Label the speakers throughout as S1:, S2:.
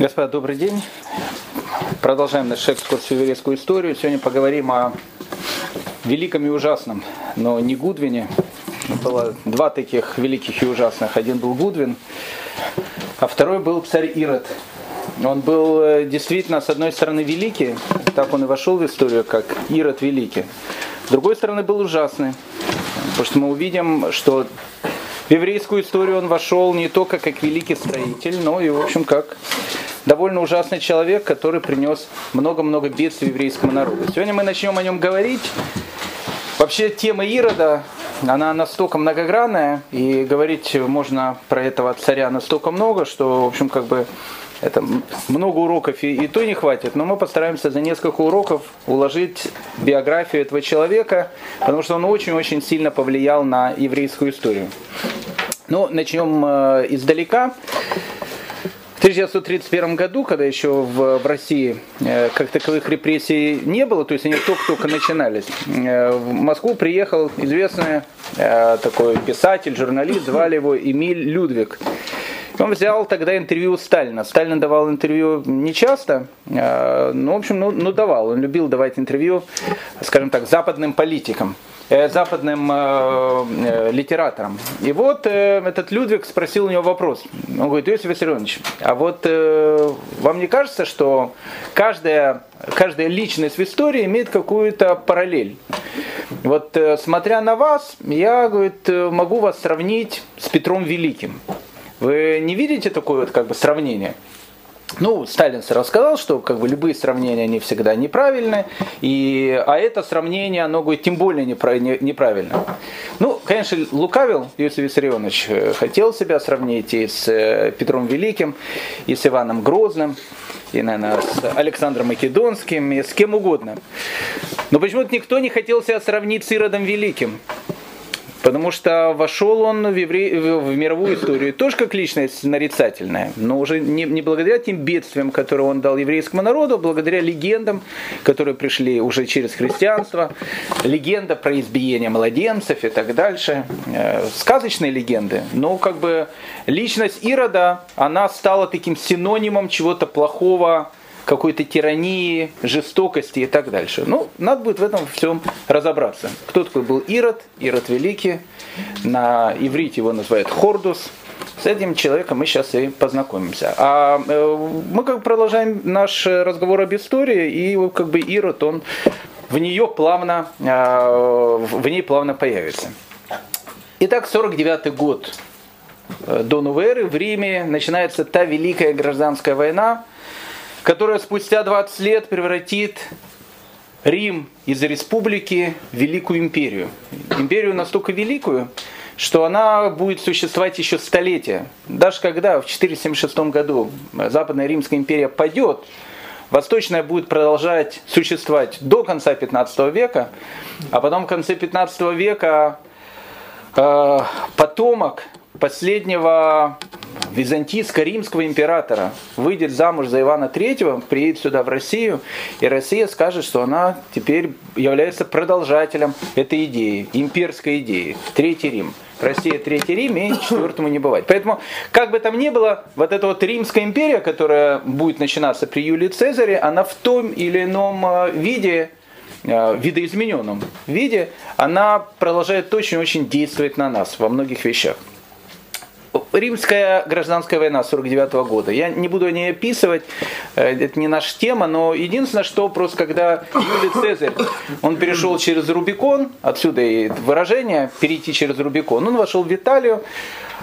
S1: Господа, добрый день. Продолжаем наш экскурс в еврейскую историю. Сегодня поговорим о великом и ужасном, но не Гудвине. Было два таких великих и ужасных. Один был Гудвин, а второй был царь Ирод. Он был э, действительно, с одной стороны, великий, так он и вошел в историю, как Ирод Великий. С другой стороны, был ужасный. Потому что мы увидим, что в еврейскую историю он вошел не только как великий строитель, но и, в общем, как довольно ужасный человек, который принес много-много бедствий еврейскому народу. Сегодня мы начнем о нем говорить. Вообще тема Ирода, она настолько многогранная, и говорить можно про этого царя настолько много, что, в общем, как бы это много уроков и, и то не хватит, но мы постараемся за несколько уроков уложить биографию этого человека, потому что он очень-очень сильно повлиял на еврейскую историю. Ну, начнем э, издалека. В 1931 году, когда еще в, в России э, как таковых репрессий не было, то есть они только-только начинались, э, в Москву приехал известный э, такой писатель, журналист, звали его Эмиль Людвиг. Он взял тогда интервью у Сталина. Сталин давал интервью не часто, но, в общем, ну, ну давал. Он любил давать интервью, скажем так, западным политикам. Э, западным э, э, литератором. И вот этот Людвиг спросил у него вопрос. Он говорит, Иосиф Виссарионович, а вот вам не кажется, что каждая, каждая личность в истории имеет какую-то параллель? Вот смотря на вас, я говорит, могу вас сравнить с Петром Великим. Вы не видите такое вот как бы сравнение? Ну, Сталин рассказал, что как бы любые сравнения они всегда неправильны, и, а это сравнение, оно говорит, тем более неправильно. Ну, конечно, лукавил Иосиф Виссарионович, э, хотел себя сравнить и с э, Петром Великим, и с Иваном Грозным, и, наверное, с Александром Македонским, и с кем угодно. Но почему-то никто не хотел себя сравнить с Иродом Великим. Потому что вошел он в, евре... в мировую историю тоже как личность нарицательная, но уже не, не благодаря тем бедствиям, которые он дал еврейскому народу, а благодаря легендам, которые пришли уже через христианство, легенда про избиение младенцев и так дальше, э, сказочные легенды. Но как бы личность Ирода, она стала таким синонимом чего-то плохого, какой-то тирании, жестокости и так дальше. Ну, надо будет в этом всем разобраться. Кто такой был Ирод? Ирод Великий. На иврите его называют Хордус. С этим человеком мы сейчас и познакомимся. А э, мы как бы продолжаем наш разговор об истории, и как бы Ирод, он в нее плавно, э, в ней плавно появится. Итак, 49 год э, до новой эры в Риме начинается та великая гражданская война, которая спустя 20 лет превратит Рим из республики в великую империю. Империю настолько великую, что она будет существовать еще столетия. Даже когда в 476 году Западная Римская империя падет, Восточная будет продолжать существовать до конца 15 века, а потом в конце 15 века э, потомок последнего византийско-римского императора выйдет замуж за Ивана III, приедет сюда в Россию, и Россия скажет, что она теперь является продолжателем этой идеи, имперской идеи, Третий Рим. Россия Третий Рим, и четвертому не бывает. Поэтому, как бы там ни было, вот эта вот Римская империя, которая будет начинаться при Юлии Цезаре, она в том или ином э, виде э, видоизмененном виде, она продолжает очень-очень действовать на нас во многих вещах. Римская гражданская война 49 года. Я не буду о ней описывать, э, это не наша тема, но единственное, что просто когда Юлий Цезарь, он перешел через Рубикон, отсюда и выражение «перейти через Рубикон», он вошел в Италию,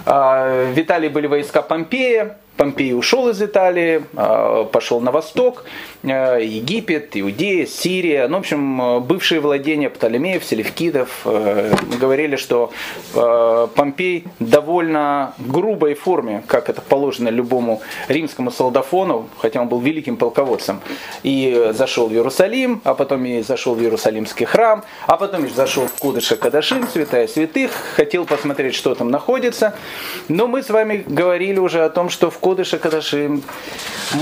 S1: а, в Италии были войска Помпея, Помпей ушел из Италии, а, пошел на восток, а, Египет, Иудея, Сирия, ну, в общем, бывшие владения Птолемеев, Селевкидов. А, говорили, что Помпей довольно грубой форме, как это положено любому римскому солдафону, хотя он был великим полководцем, и зашел в Иерусалим, а потом и зашел в Иерусалимский храм, а потом и зашел в Кудыша Кадашин, святая святых, хотел посмотреть, что там находится. Но мы с вами говорили уже о том, что в Кодыша Кадашим.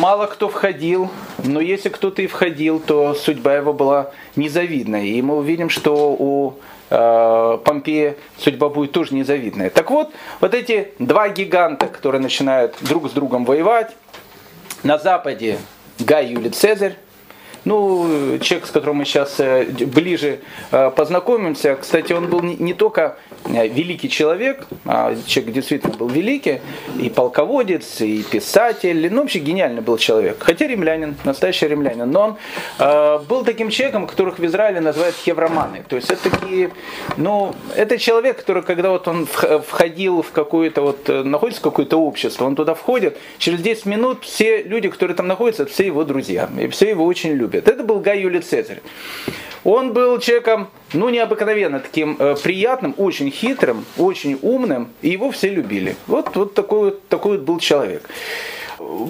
S1: Мало кто входил, но если кто-то и входил, то судьба его была незавидная. И мы увидим, что у э, Помпея судьба будет тоже незавидная. Так вот, вот эти два гиганта, которые начинают друг с другом воевать, На западе Гай Юлий Цезарь, ну, человек, с которым мы сейчас э, ближе э, познакомимся, кстати, он был не только великий человек, а человек действительно был великий, и полководец, и писатель, ну, вообще гениальный был человек. Хотя римлянин, настоящий римлянин, но он э, был таким человеком, которых в Израиле называют хевроманы. То есть это такие, ну, это человек, который, когда вот он входил в какое-то вот, находится в какое-то общество, он туда входит, через 10 минут все люди, которые там находятся, все его друзья, и все его очень любят. Это был Гай Юлий Цезарь. Он был человеком, ну, необыкновенно таким э, приятным, очень хитрым, очень умным, и его все любили. Вот, вот такой, вот такой вот был человек.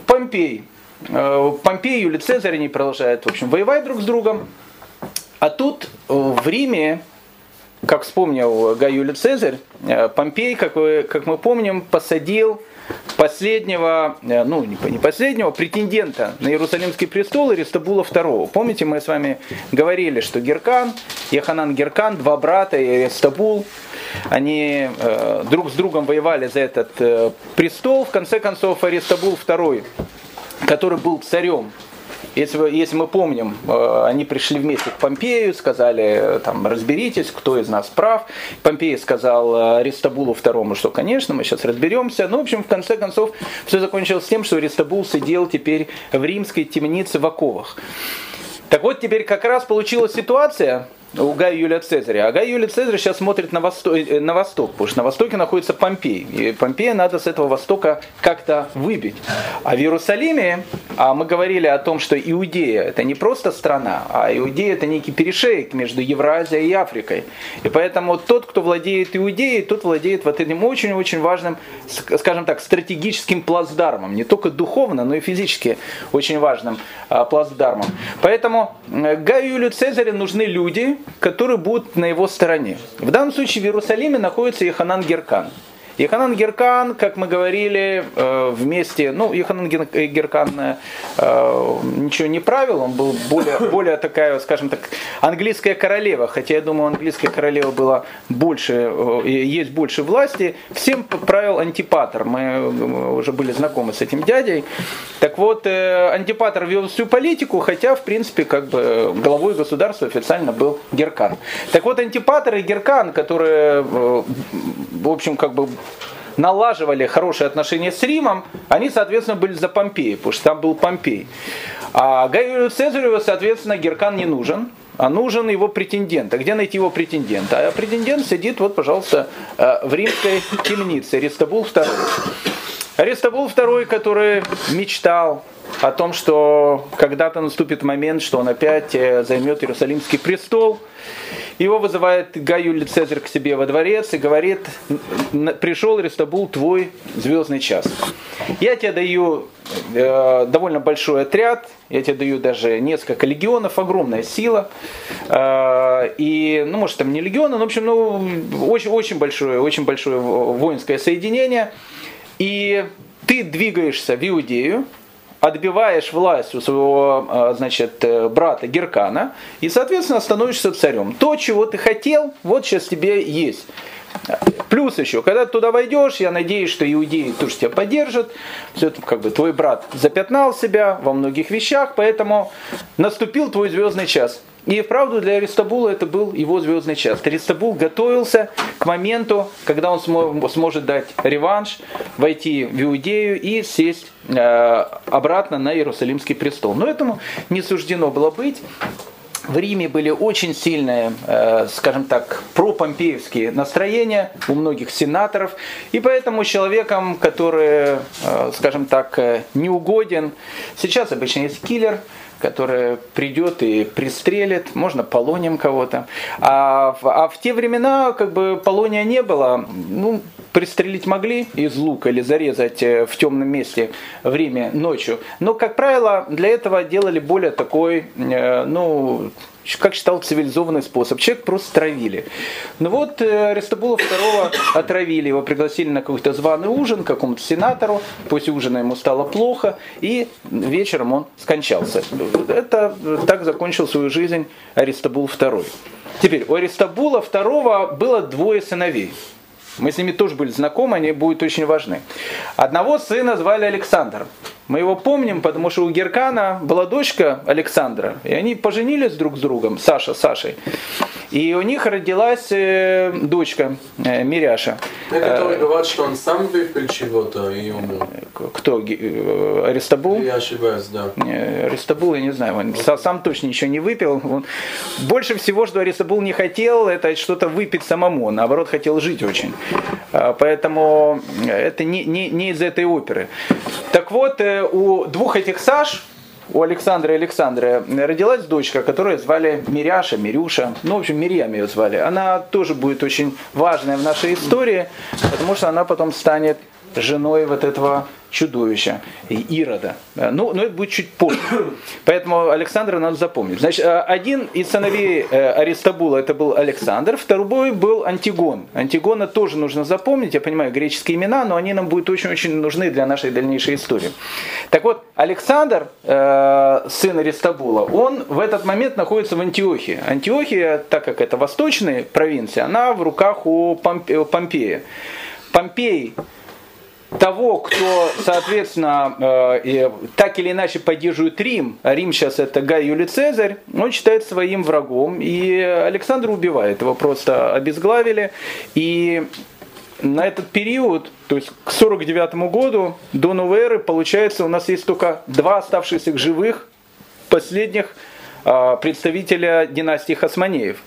S1: Помпей. Э, Помпей и Юлий Цезарь, они продолжают, в общем, воевать друг с другом. А тут в Риме, как вспомнил Гай Юлий Цезарь, э, Помпей, как, вы, как мы помним, посадил последнего, э, ну не последнего, претендента на Иерусалимский престол Аристабула II. Помните, мы с вами говорили, что Геркан, Яханан Геркан, два брата и Аристабул, они э, друг с другом воевали за этот э, престол. В конце концов, Аристабул II, который был царем если, если мы помним, э, они пришли вместе к Помпею, сказали, там, разберитесь, кто из нас прав. Помпей сказал э, Аристабулу второму, что, конечно, мы сейчас разберемся. Ну, в общем, в конце концов, все закончилось тем, что Аристабул сидел теперь в римской темнице в оковах. Так вот, теперь как раз получилась ситуация, у Гая Юлия Цезаря. А Гай Юлий Цезарь сейчас смотрит на восток, э, на восток, потому что на востоке находится Помпей. И Помпея надо с этого востока как-то выбить. А в Иерусалиме, а мы говорили о том, что Иудея это не просто страна, а Иудея это некий перешеек между Евразией и Африкой. И поэтому тот, кто владеет Иудеей, тот владеет вот этим очень-очень важным, скажем так, стратегическим плацдармом. Не только духовно, но и физически очень важным а, плацдармом. Поэтому э, Гаю Юлию Цезарю нужны люди, которые будут на его стороне. В данном случае в Иерусалиме находится Еханан Геркан. Йоханан Геркан, как мы говорили, э, вместе, ну, Йоханан Геркан э, ничего не правил, он был более, более такая, скажем так, английская королева, хотя я думаю, английская королева была больше, э, есть больше власти, всем правил антипатор, мы уже были знакомы с этим дядей. Так вот, антипатор вел всю политику, хотя, в принципе, как бы главой государства официально был Геркан. Так вот, антипатор и Геркан, которые, в общем, как бы налаживали хорошие отношения с Римом, они, соответственно, были за Помпея, потому что там был Помпей. А Гаю Цезарю, соответственно, Геркан не нужен, а нужен его претендент. А где найти его претендента? А претендент сидит, вот, пожалуйста, э, в римской темнице, Аристобул II. Аристобул II, который мечтал о том, что когда-то наступит момент, что он опять э, займет Иерусалимский престол. Его вызывает Гай Юлий Цезарь к себе во дворец и говорит, пришел Аристабул твой звездный час. Я тебе даю э, довольно большой отряд, я тебе даю даже несколько легионов, огромная сила. Э, и, ну, может, там не легионы, но, в общем, ну, очень, очень большое, очень большое воинское соединение. И ты двигаешься в Иудею, отбиваешь власть у своего а, значит, э, брата Геркана и, соответственно, становишься царем. То, чего ты хотел, вот сейчас тебе есть. Плюс еще, когда ты туда войдешь, я надеюсь, что иудеи тоже тебя поддержат. Все это как бы твой брат запятнал себя во многих вещах, поэтому наступил твой звездный час. И вправду для Аристабула это был его звездный час. Аристабул готовился к моменту, когда он сможет дать реванш, войти в Иудею и сесть э, обратно на Иерусалимский престол. Но этому не суждено было быть. В Риме были очень сильные, э, скажем так, пропомпеевские настроения у многих сенаторов, и поэтому человеком, который, э, скажем так, неугоден, сейчас обычно есть киллер, которая придет и пристрелит, можно полонием кого-то. А, а в те времена как бы полония не было. Ну, пристрелить могли из лука или зарезать э, в темном месте время ночью. Но, как правило, для этого делали более такой, э, ну, как считал, цивилизованный способ. Человек просто травили. Ну вот э, Аристобула II отравили, его пригласили на какой-то званый ужин какому-то сенатору, после ужина ему стало плохо, и вечером он скончался. Это так закончил свою жизнь Аристобул II. Теперь, у Аристобула II было двое сыновей. Мы с ними тоже были знакомы, они будут очень важны. Одного сына звали Александр. Мы его помним, потому что у Геркана была дочка Александра, и они поженились друг с другом, Саша с Сашей. И у них родилась э, дочка э, Миряша.
S2: Некоторые говорят, что он сам выпил чего-то и умер.
S1: Кто? Э, Аристабул?
S2: Я ошибаюсь, да.
S1: Аристабул, я не знаю, он са- сам точно ничего не выпил. Он- Больше всего, что Аристабул не хотел, это что-то выпить самому, наоборот, хотел жить очень. А, Поэтому это не, не, не из этой оперы. Так вот, э, у двух этих Саш, у Александра и Александра родилась дочка, которую звали Миряша, Мирюша, ну, в общем, Мирьям ее звали. Она тоже будет очень важная в нашей истории, потому что она потом станет женой вот этого чудовища, Ирода. Э, Ну, но это будет чуть позже. Поэтому Александра надо запомнить. Значит, э, один из сыновей э, Аристабула это был Александр, второй был Антигон. Антигона тоже нужно запомнить, я понимаю, греческие имена, но они нам будут очень-очень нужны для нашей дальнейшей истории. Так вот, Александр, сын Аристабула, он в этот момент находится в Антиохии. Антиохия, так как это восточная провинция, она в руках у Помпея. Помпей того, кто, соответственно, э, так или иначе поддерживает Рим, а Рим сейчас это Гай Юлий Цезарь, он считает своим врагом, и Александр убивает, его просто обезглавили, и на этот период, то есть к 49 году до новой эры, получается, у нас есть только два оставшихся живых последних а, представителя династии Хасманеев.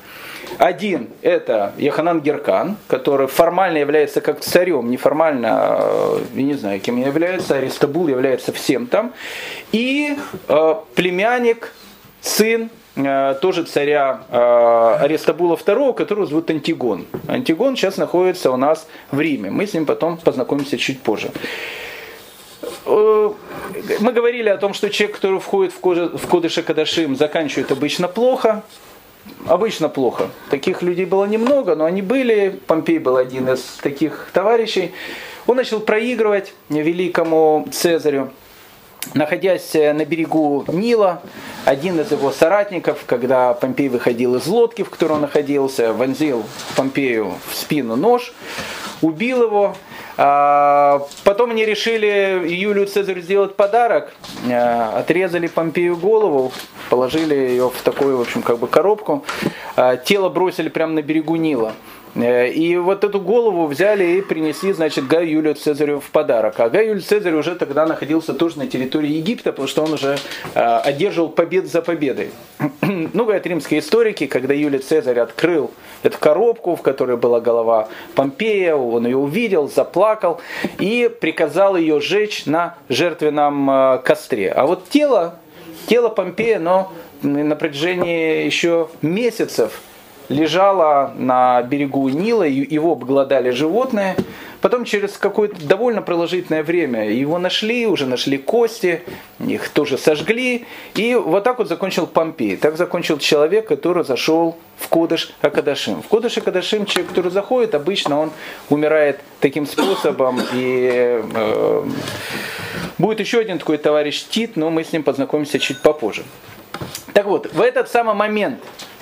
S1: Один – это Яханан Геркан, который формально является как царем, неформально, э, я не знаю, кем является, Аристабул является всем там. И э, племянник, сын э, тоже царя э, Аристабула II, которого зовут Антигон. Антигон сейчас находится у нас в Риме. Мы с ним потом познакомимся чуть позже. Э, Мы говорили о том, что человек, который входит в, Кодыша Кадашим, заканчивает обычно плохо. Обычно плохо. Таких людей было немного, но они были. Помпей был один из таких товарищей. Он начал проигрывать великому Цезарю. Находясь на берегу Нила, один из его соратников, когда Помпей выходил из лодки, в которой он находился, вонзил Помпею в спину нож, убил его. А, Потом они решили Юлию Цезарю сделать подарок, А, отрезали Помпею голову, положили ее в такую, в общем, как бы коробку, А, тело бросили прямо на берегу Нила. Э, И вот эту голову взяли и принесли, значит, Гаю Юлию Цезарю в подарок. А Гай Юлий Цезарь уже тогда находился тоже на территории Египта, потому что он уже э, одерживал побед за победой. Ну, говорят римские историки, когда Юлий Цезарь открыл эту коробку, в которой была голова Помпея, он ее увидел, заплакал и приказал ее сжечь на жертвенном э, костре. А вот тело, тело Помпея, но на протяжении еще месяцев лежала на берегу Нила, его обглодали животные. Потом через какое-то довольно продолжительное время его нашли, уже нашли кости, их тоже сожгли. И вот так вот закончил Помпей. Так закончил человек, который зашел в Кодыш Акадашим. В Кодыш Акадашим человек, который заходит, обычно он умирает таким способом. И э, будет еще один такой товарищ Тит, но мы с ним познакомимся чуть попозже. Так вот, в этот самый момент,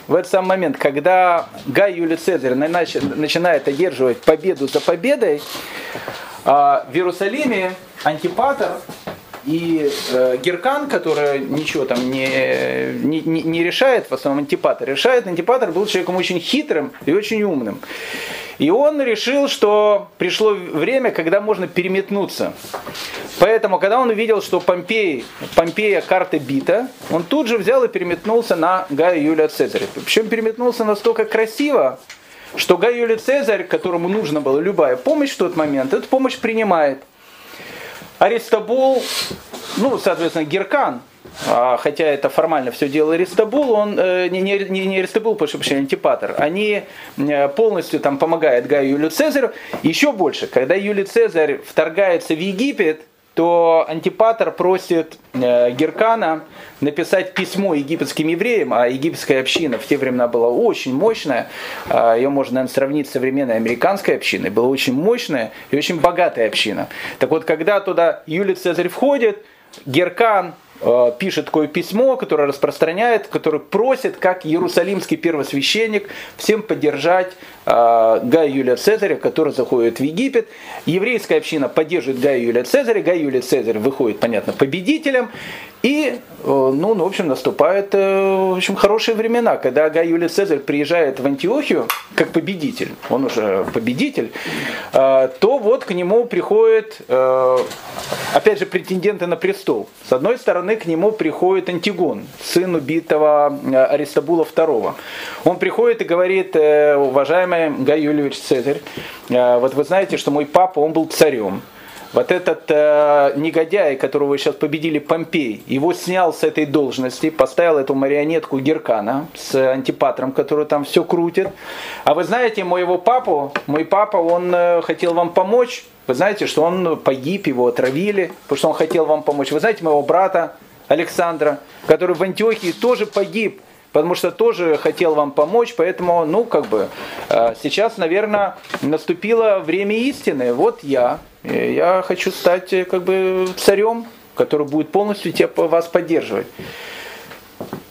S1: в этот самый момент, когда Гай Юлий Цезарь нач- начинает одерживать победу за победой, а, в Иерусалиме Антипатр и э, Геркан, который ничего там не, не, не- решает, в основном Антипатр решает, Антипатр был человеком очень хитрым и очень умным. И он решил, что пришло время, когда можно переметнуться. Поэтому, когда он увидел, что Помпей, Помпея карта бита, он тут же взял и переметнулся на Гая Юлия Цезаря. Причем переметнулся настолько красиво, что Гай Юлий Цезарь, которому нужна была любая помощь в тот момент, эту помощь принимает. Аристобул, ну, соответственно, Геркан, а, хотя это формально все делал Аристобул, он э, не, не, не Аристобул, прошу прощения, Антипатр, они э, полностью там помогают Гаю Юлию Цезарю. Еще больше, когда Юлий Цезарь вторгается в Египет, то Антипатр просит э, Геркана написать письмо египетским евреям, а египетская община в те времена была очень мощная, а, ее можно, наверное, сравнить с современной американской общиной, была очень мощная и очень богатая община. Так вот, когда туда Юлий Цезарь входит, Геркан э, пишет такое письмо, которое распространяет, которое просит, как иерусалимский первосвященник, всем поддержать Гая Юлия Цезаря, который заходит в Египет. Еврейская община поддерживает Гая Юлия Цезаря, Гай Юлий Цезарь выходит, понятно, победителем. И, э, ну, ну, в общем, наступают в общем, хорошие времена, когда Гай Юлий Цезарь приезжает в Антиохию как победитель, он уже победитель, то вот к нему приходит, опять же, претенденты на престол. С одной стороны, к нему приходит Антигон, сын убитого э, Аристабула II. Он приходит и говорит, э, уважаемый Гай Юльевич Цезарь, э, вот вы знаете, что мой папа, он был царем. Вот этот э, негодяй, которого вы сейчас победили, Помпей, его снял с этой должности, поставил эту марионетку Геркана с антипатром, который там все крутит. А вы знаете, моего папу, мой папа, он э, хотел вам помочь, вы знаете, что он погиб, его отравили, потому что он хотел вам помочь. Вы знаете моего брата Александра, который в Антиохии тоже погиб, потому что тоже хотел вам помочь, поэтому, ну, как бы, э, сейчас, наверное, наступило время истины. Вот я, я хочу стать, э, как бы, царем, который будет полностью вас поддерживать.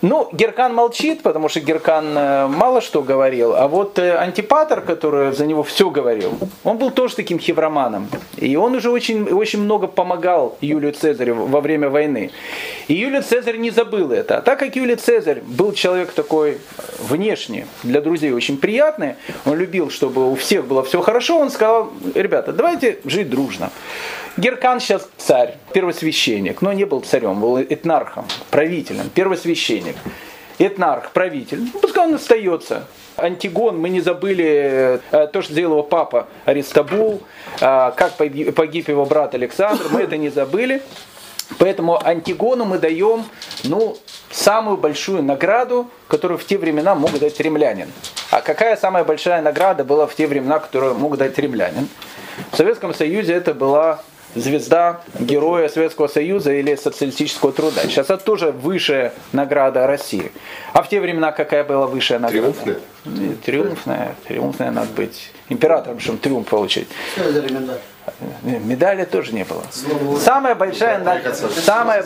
S1: Ну, Геркан молчит, потому что Геркан э, мало что говорил, а вот э, Антипатор, который за него все говорил, он был тоже таким хевроманом. И он уже очень, очень много помогал Юлию Цезарю во время войны. И Юлий Цезарь не забыл это. А так как Юлий Цезарь был человек такой внешне, для друзей очень приятный, он любил, чтобы у всех было все хорошо, он сказал, ребята, давайте жить дружно. Геркан сейчас царь, первосвященник, но не был царем, был этнархом, правителем, первосвященник. Этнарх, правитель, ну, пускай он остается. Антигон, мы не забыли э, то, что сделал его папа Аристабул, э, как погиб его брат Александр, мы это не забыли. Поэтому Антигону мы даем ну, самую большую награду, которую в те времена мог дать римлянин. А какая самая большая награда была в те времена, которую мог дать римлянин? В Советском Союзе это была звезда Героя Советского Союза или социалистического труда. Сейчас это тоже высшая награда России. А в те времена какая была высшая награда?
S3: Триумфная.
S1: Триумфная. Триумфная надо быть императором, чтобы триумф получить. Что это медаль? Медали тоже не было. Самая большая, на... самая,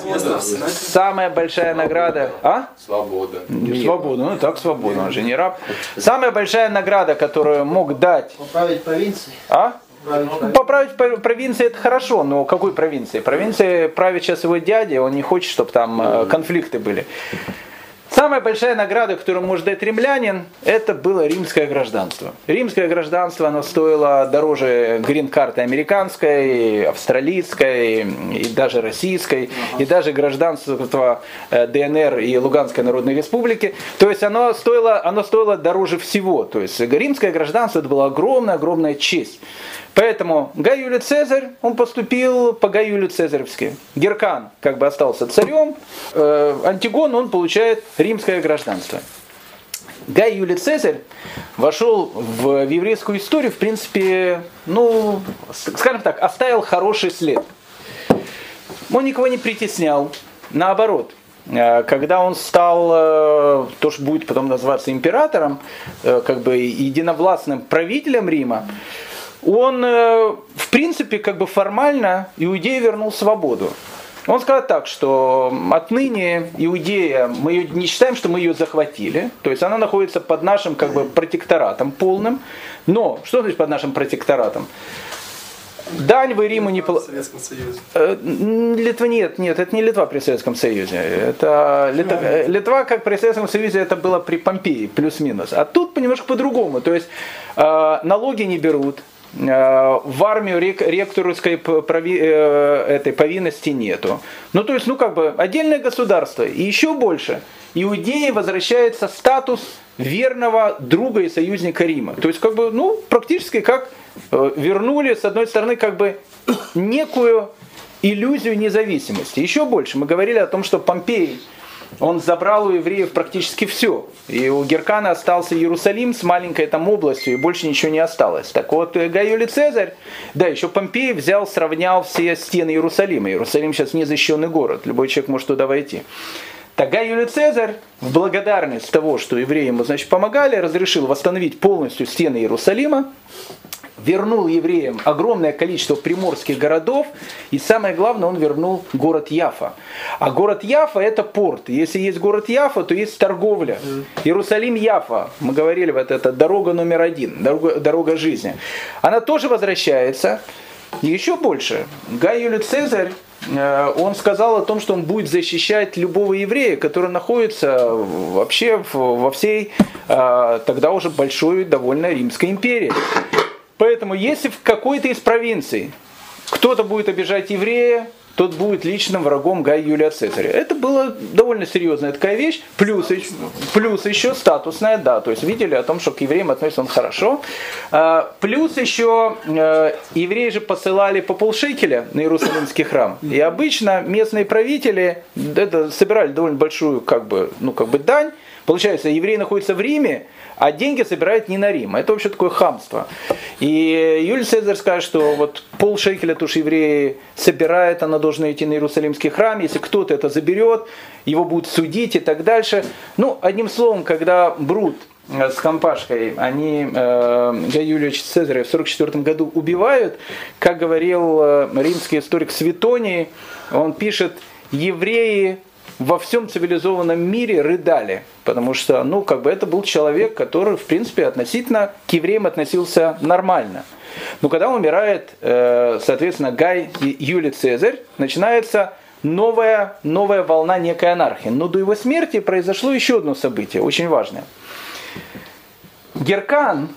S1: самая большая награда. А?
S2: Свобода.
S1: Свобода, ну так свобода, он же не раб. Самая большая награда, которую мог дать.
S4: Управить провинцией.
S1: А? Поправить провинции это хорошо, но какой провинции? Провинции правит сейчас его дядя, он не хочет, чтобы там э, конфликты были. Самая большая награда, которую может дать римлянин, это было римское гражданство. Римское гражданство, оно стоило дороже грин-карты американской, австралийской и даже российской, и даже гражданство э, ДНР и Луганской Народной Республики. То есть оно стоило, оно стоило дороже всего. То есть римское гражданство это была огромная-огромная честь. Поэтому Гай Юлий Цезарь, он поступил по Гай Юлию Цезаревски. Геркан как бы остался царем, э, Антигон, он получает римское гражданство. Гай Юлий Цезарь вошел в, в еврейскую историю, в принципе, ну, скажем так, оставил хороший след. Он никого не притеснял, наоборот. Э, когда он стал, э, то, что будет потом называться императором, э, как бы единовластным правителем Рима, он, в принципе, как бы формально Иудея вернул свободу. Он сказал так, что отныне Иудея, мы ее не считаем, что мы ее захватили, то есть она находится под нашим как бы протекторатом полным, но что значит под нашим протекторатом? Дань вы Риму не
S2: Союзе.
S1: Э, Литва нет, нет, это не Литва при Советском Союзе. Это Литва, э, Литва, как при Советском Союзе, это было при Помпеи, плюс-минус. А тут немножко по-другому. То есть налоги не берут, Э, в армию ректорской э, этой повинности нету. Ну, то есть, ну, как бы, отдельное государство. И еще больше. Иудеи возвращается статус верного друга и союзника Рима. То есть, как бы, ну, практически как э, вернули, с одной стороны, как бы некую иллюзию независимости. Еще больше. Мы говорили о том, что Помпей он забрал у евреев практически все. И у Геркана остался Иерусалим с маленькой там областью, и больше ничего не осталось. Так вот, э, Гай Цезарь, да, еще Помпей взял, сравнял все стены Иерусалима. Иерусалим сейчас не защищенный город, любой человек может туда войти. Тогда Юлий Цезарь в благодарность того, что евреи ему значит, помогали, разрешил восстановить полностью стены Иерусалима, вернул евреям огромное количество приморских городов, и самое главное, он вернул город Яфа. А город Яфа это порт. Если есть город Яфа, то есть торговля. Иерусалим Яфа, мы говорили, вот это дорога номер один, дорога, дорога жизни. Она тоже возвращается. И еще больше. Гай Юлий Цезарь Э, он сказал о том, что он будет защищать любого еврея, который находится вообще во всей э, тогда уже большой довольно Римской империи. Поэтому если в какой-то из провинций кто-то будет обижать еврея, тот будет личным врагом Гая Юлия Цезаря. Это была довольно серьезная такая вещь, плюс, плюс еще статусная, да, то есть видели о том, что к евреям относится он хорошо. А, плюс еще э, евреи же посылали по полшекеля на Иерусалимский храм. И обычно местные правители это собирали довольно большую как бы, ну, как бы дань. Получается, евреи находятся в Риме, а деньги собирают не на Рим. Это вообще такое хамство. И Юлий Цезарь скажет, что вот пол шекеля туш евреи собирают, она должна идти на Иерусалимский храм, если кто-то это заберет, его будут судить и так дальше. Ну, одним словом, когда Брут э, с Компашкой, они э, Юльевич Цезаря в 1944 году убивают, как говорил э, римский историк Светоний, он пишет, евреи во всем цивилизованном мире рыдали, потому что, ну, как бы это был человек, который, в принципе, относительно к евреям относился нормально. Но когда умирает, э, соответственно, Гай Юлий Цезарь, начинается новая, новая волна некой анархии. Но до его смерти произошло еще одно событие, очень важное. Геркан,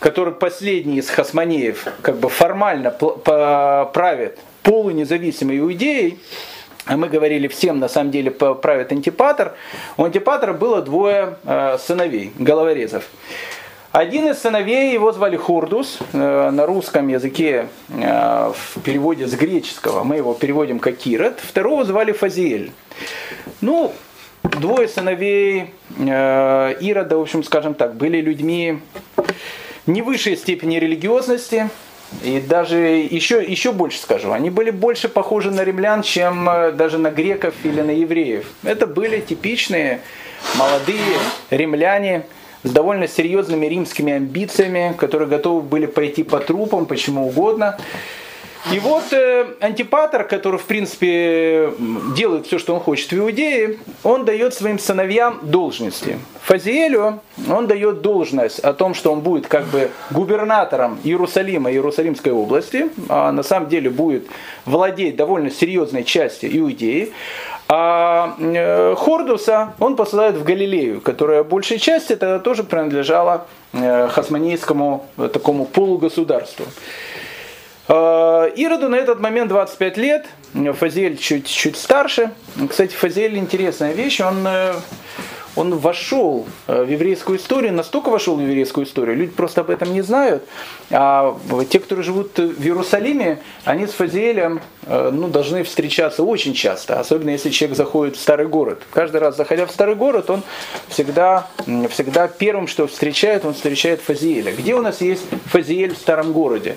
S1: который последний из хасманеев, как бы формально правит полунезависимой иудеей, мы говорили, всем на самом деле правит антипатор. У антипатора было двое э, сыновей, головорезов. Один из сыновей его звали Хурдус, э, на русском языке э, в переводе с греческого мы его переводим как Кирот, второго звали Фазиэль. Ну, двое сыновей Ирода, в общем, скажем так, были людьми не высшей степени религиозности, и даже еще, еще больше скажу, они были больше похожи на римлян, чем э, даже на греков или на евреев. Это были типичные молодые римляне с довольно серьезными римскими амбициями, которые готовы были пойти по трупам, почему угодно. И вот э, антипатор, который, в принципе, делает все, что он хочет в Иудее, он дает своим сыновьям должности. Фазиэлю он дает должность о том, что он будет как бы губернатором Иерусалима, Иерусалимской области, а на самом деле будет владеть довольно серьезной частью Иудеи. А э, Хордуса он посылает в Галилею, которая большей части тогда тоже принадлежала э, хасманийскому э, такому полугосударству. Э, Ироду на этот момент 25 лет, Фазель чуть-чуть старше. Кстати, Фазель интересная вещь, он, э, он вошел э, в еврейскую историю, настолько вошел в еврейскую историю, люди просто об этом не знают. А те, которые живут в Иерусалиме, они с Фазелем ну, должны встречаться очень часто, особенно если человек заходит в старый город. Каждый раз, заходя в старый город, он всегда, всегда первым, что встречает, он встречает Фазиэля. Где у нас есть Фазиэль в старом городе?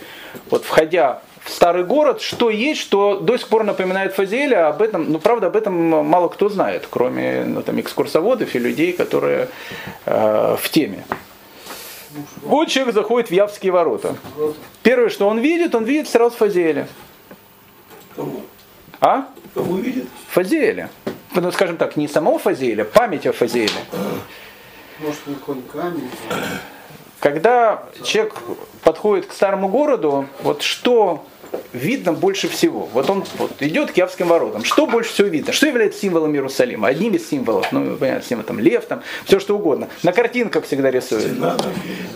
S1: вот входя в старый город, что есть, что до сих пор напоминает Фазеля, об этом, ну правда, об этом мало кто знает, кроме ну, там, экскурсоводов и людей, которые э, в теме. Вот человек заходит в Явские ворота. Первое, что он видит, он видит сразу Фазеля.
S3: Кого?
S1: А?
S3: Кого видит?
S1: Фазеля. Ну, скажем так, не самого Фазеля, память о Фазеле.
S3: Может, не камень?
S1: Когда человек подходит к старому городу, вот что видно больше всего? Вот он вот, идет к Явским воротам. Что больше всего видно? Что является символом Иерусалима? Одним из символов, ну, понятно, символ, там, лев, там, все что угодно. На картинках всегда рисуют.
S3: Стена,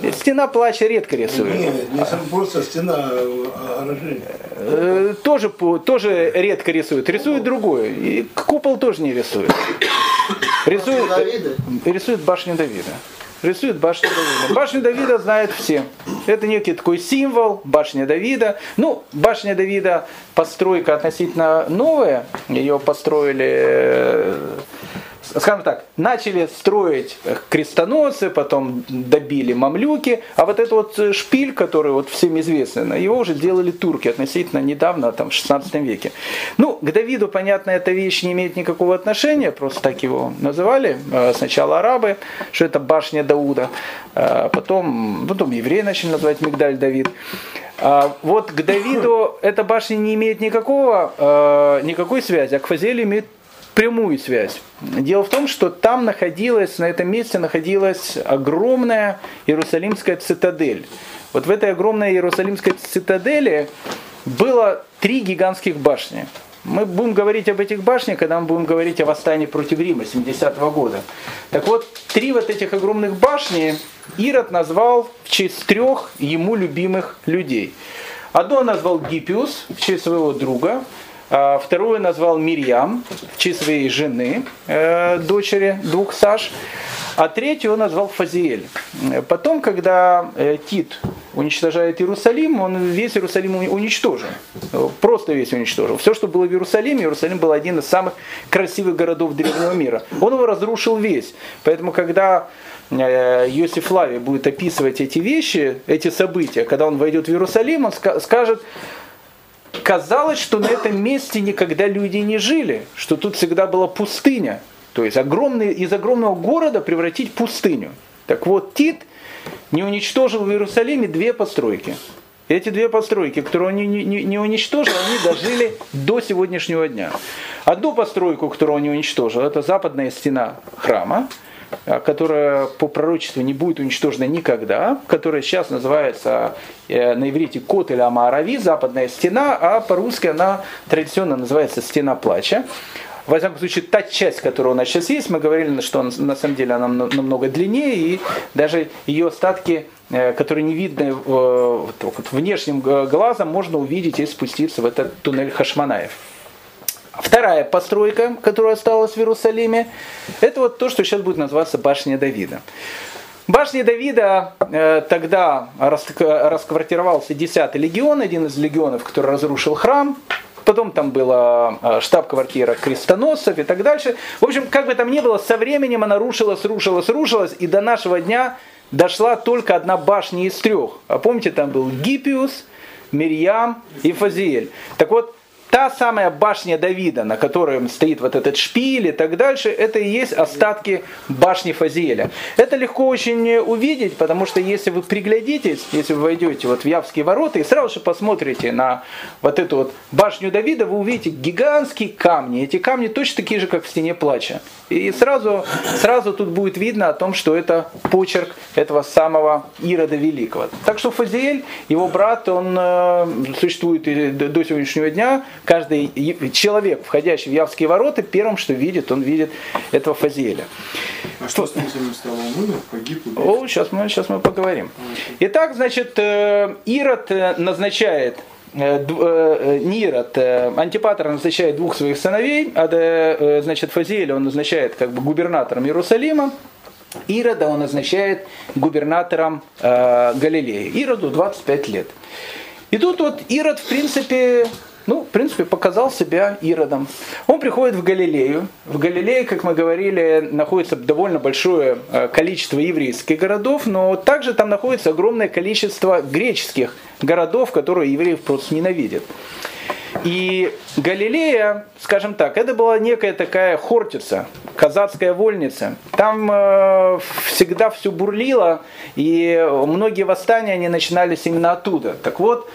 S1: да. стена плача редко рисуют.
S3: Нет, не просто стена а оранжерея.
S1: Э, тоже, тоже редко рисуют. Рисуют другое. И купол тоже не рисуют. Рисуют, рисуют башню Давида рисует башню Давида. Башню Давида знают все. Это некий такой символ, башня Давида. Ну, башня Давида постройка относительно новая. Ее построили скажем так, начали строить крестоносцы, потом добили мамлюки, а вот этот вот шпиль, который вот всем известный, его уже сделали турки относительно недавно, там, в 16 веке. Ну, к Давиду, понятно, эта вещь не имеет никакого отношения, просто так его называли. Э, сначала арабы, что это башня Дауда, э, потом, потом евреи начали называть Мигдаль Давид. А вот к Давиду эта башня не имеет никакого, э, никакой связи, а к Фазелю имеет прямую связь. Дело в том, что там находилась, на этом месте находилась огромная Иерусалимская цитадель. Вот в этой огромной Иерусалимской цитадели было три гигантских башни. Мы будем говорить об этих башнях, когда мы будем говорить о восстании против Рима 70-го года. Так вот, три вот этих огромных башни Ирод назвал в честь трех ему любимых людей. Одно назвал Гиппиус в честь своего друга, вторую назвал Мирьям в честь своей жены, э, дочери двух Саш, а третью он назвал Фазиэль. Потом, когда э, Тит уничтожает Иерусалим, он весь Иерусалим уничтожил. Просто весь уничтожил. Все, что было в Иерусалиме, Иерусалим был один из самых красивых городов древнего мира. Он его разрушил весь. Поэтому, когда э, Иосиф Лави будет описывать эти вещи, эти события, когда он войдет в Иерусалим, он скажет, казалось, что на этом месте никогда люди не жили, что тут всегда была пустыня. То есть огромный, из огромного города превратить пустыню. Так вот, Тит не уничтожил в Иерусалиме две постройки. Эти две постройки, которые он не, не, не уничтожил, они дожили до сегодняшнего дня. Одну постройку, которую он не уничтожил, это западная стена храма, которая по пророчеству не будет уничтожена никогда, которая сейчас называется э, на иврите Кот или Амаарави, западная стена, а по-русски она традиционно называется стена плача. Во всяком случае, та часть, которая у нас сейчас есть, мы говорили, что он, на самом деле она намного длиннее, и даже ее остатки, э, которые не видны внешним глазом, можно увидеть и спуститься в этот туннель Хашманаев. Вторая постройка, которая осталась в Иерусалиме, это вот то, что сейчас будет называться башня Давида. Башня Давида э, тогда расквартировался 10-й легион, один из легионов, который разрушил храм. Потом там была э, штаб-квартира крестоносцев и так дальше. В общем, как бы там ни было, со временем она рушилась, рушилась, рушилась, и до нашего дня дошла только одна башня из трех. А помните, там был Гиппиус, Мирьям и Фазиэль. Так вот, та самая башня Давида, на которой стоит вот этот шпиль и так дальше, это и есть остатки башни Фазиэля. Это легко очень увидеть, потому что если вы приглядитесь, если вы войдете вот в Явские ворота и сразу же посмотрите на вот эту вот башню Давида, вы увидите гигантские камни. Эти камни точно такие же, как в стене плача. И сразу, сразу тут будет видно о том, что это почерк этого самого Ирода Великого. Так что Фазиэль, его брат, он э, существует до сегодняшнего дня. Каждый человек, входящий в Явские ворота, первым, что видит, он видит этого Фазиэля.
S4: А что, что с ним стало? Он погиб, убит?
S1: О, сейчас мы, сейчас мы поговорим. Итак, значит, э, Ирод э, назначает Э, Нирот, Антипатр назначает двух своих сыновей, а значит, Фазиэля он назначает как бы губернатором Иерусалима, Ирода он назначает губернатором э, Галилеи. Ироду 25 лет. И тут вот Ирод, в принципе, ну, в принципе, показал себя Иродом. Он приходит в Галилею. В Галилее, как мы говорили, находится довольно большое э, количество еврейских городов, но также там находится огромное количество греческих городов, которые евреев просто ненавидят. И Галилея, скажем так, это была некая такая хортица, казацкая вольница. Там э, всегда все бурлило, и многие восстания они начинались именно оттуда. Так вот,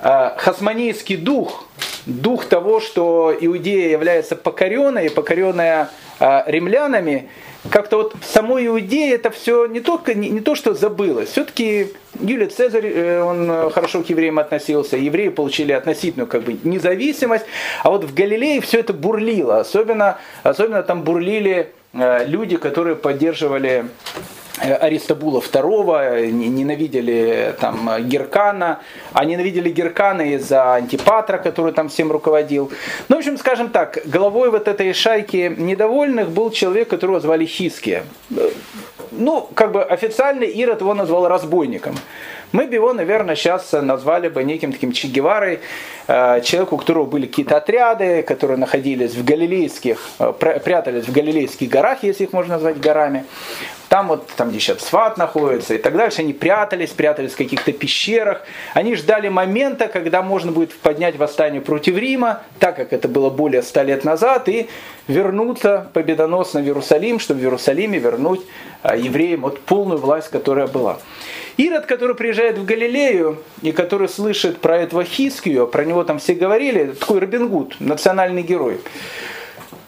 S1: Э, хасманийский дух, дух того, что Иудея является покоренной, покоренная э, римлянами, как-то вот самой Иудее это все не только не, не то, что забылось. Все-таки Юлий Цезарь, э, он хорошо к евреям относился, евреи получили относительную как бы независимость, а вот в Галилее все это бурлило. Особенно, особенно там бурлили люди, которые поддерживали Аристабула II, ненавидели там Геркана, а ненавидели Геркана из-за Антипатра, который там всем руководил. Ну, в общем, скажем так, головой вот этой шайки недовольных был человек, которого звали Хиския. Ну, как бы официально Ирод его назвал разбойником. Мы бы его, наверное, сейчас назвали бы неким таким Че Геварой, э, человеку, у которого были какие-то отряды, которые находились в галилейских, э, прятались в галилейских горах, если их можно назвать горами. Там вот, там где сейчас Сфат находится и так дальше, они прятались, прятались в каких-то пещерах. Они ждали момента, когда можно будет поднять восстание против Рима, так как это было более ста лет назад, и вернуться победоносно в Иерусалим, чтобы в Иерусалиме вернуть евреям вот полную власть, которая была. Ирод, который приезжает в Галилею и который слышит про этого Хискию, про него там все говорили, такой Робин Гуд, национальный герой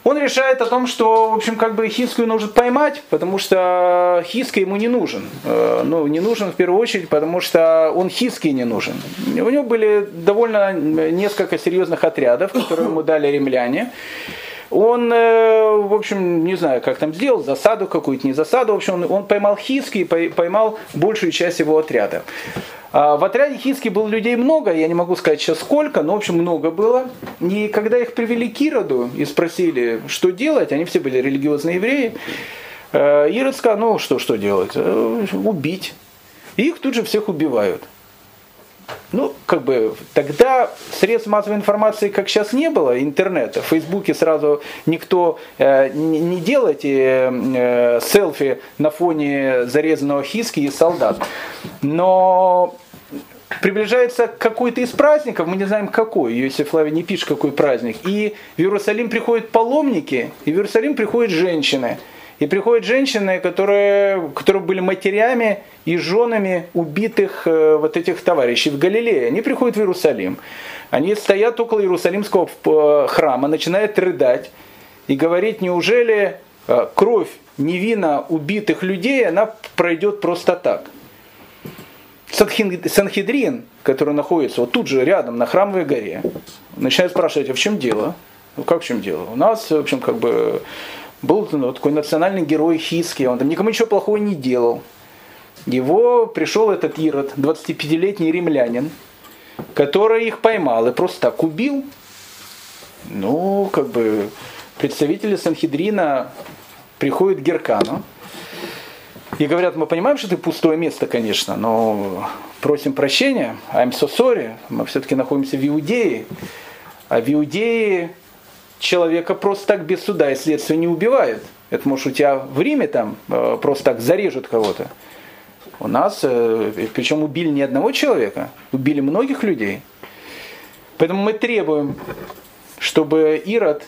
S1: он решает о том, что, в общем, как бы Хискую нужно поймать, потому что Хиска ему не нужен. Э, ну, не нужен в первую очередь, потому что он Хиски не нужен. У него были довольно несколько серьезных отрядов, которые ему дали римляне. Он, э, в общем, не знаю, как там сделал, засаду какую-то, не засаду. В общем, он, он поймал Хиски и поймал большую часть его отряда. А в отряде Хиски было людей много, я не могу сказать сейчас сколько, но в общем много было. И когда их привели к Ироду и спросили, что делать, они все были религиозные евреи, э, Ирод сказал, ну что, что делать? Э, убить. И их тут же всех убивают. Ну, как бы, тогда средств массовой информации, как сейчас, не было, интернета. В Фейсбуке сразу никто э, не, не делает э, селфи на фоне зарезанного хиски и солдат. Но приближается какой-то из праздников, мы не знаем какой, Иосиф Флавий не пишет, какой праздник. И в Иерусалим приходят паломники, и в Иерусалим приходят женщины. И приходят женщины, которые, которые были матерями и женами убитых э, вот этих товарищей в Галилее. Они приходят в Иерусалим. Они стоят около Иерусалимского э, храма, начинают рыдать и говорить, неужели э, кровь невинно убитых людей, она пройдет просто так. Санхедрин, который находится вот тут же рядом, на Храмовой горе, начинает спрашивать, а в чем дело? Ну как в чем дело? У нас, в общем, как бы был ну, такой национальный герой Хиски, он там никому ничего плохого не делал. Его пришел этот Ирод, 25-летний римлянин, который их поймал и просто так убил. Ну, как бы представители Санхедрина приходят к Геркану и говорят, мы понимаем, что ты пустое место, конечно, но просим прощения, I'm so sorry, мы все-таки находимся в Иудее, а в Иудее человека просто так без суда и следствия не убивают. Это может у тебя в Риме там э, просто так зарежут кого-то. У нас, э, причем убили не одного человека, убили многих людей. Поэтому мы требуем, чтобы Ирод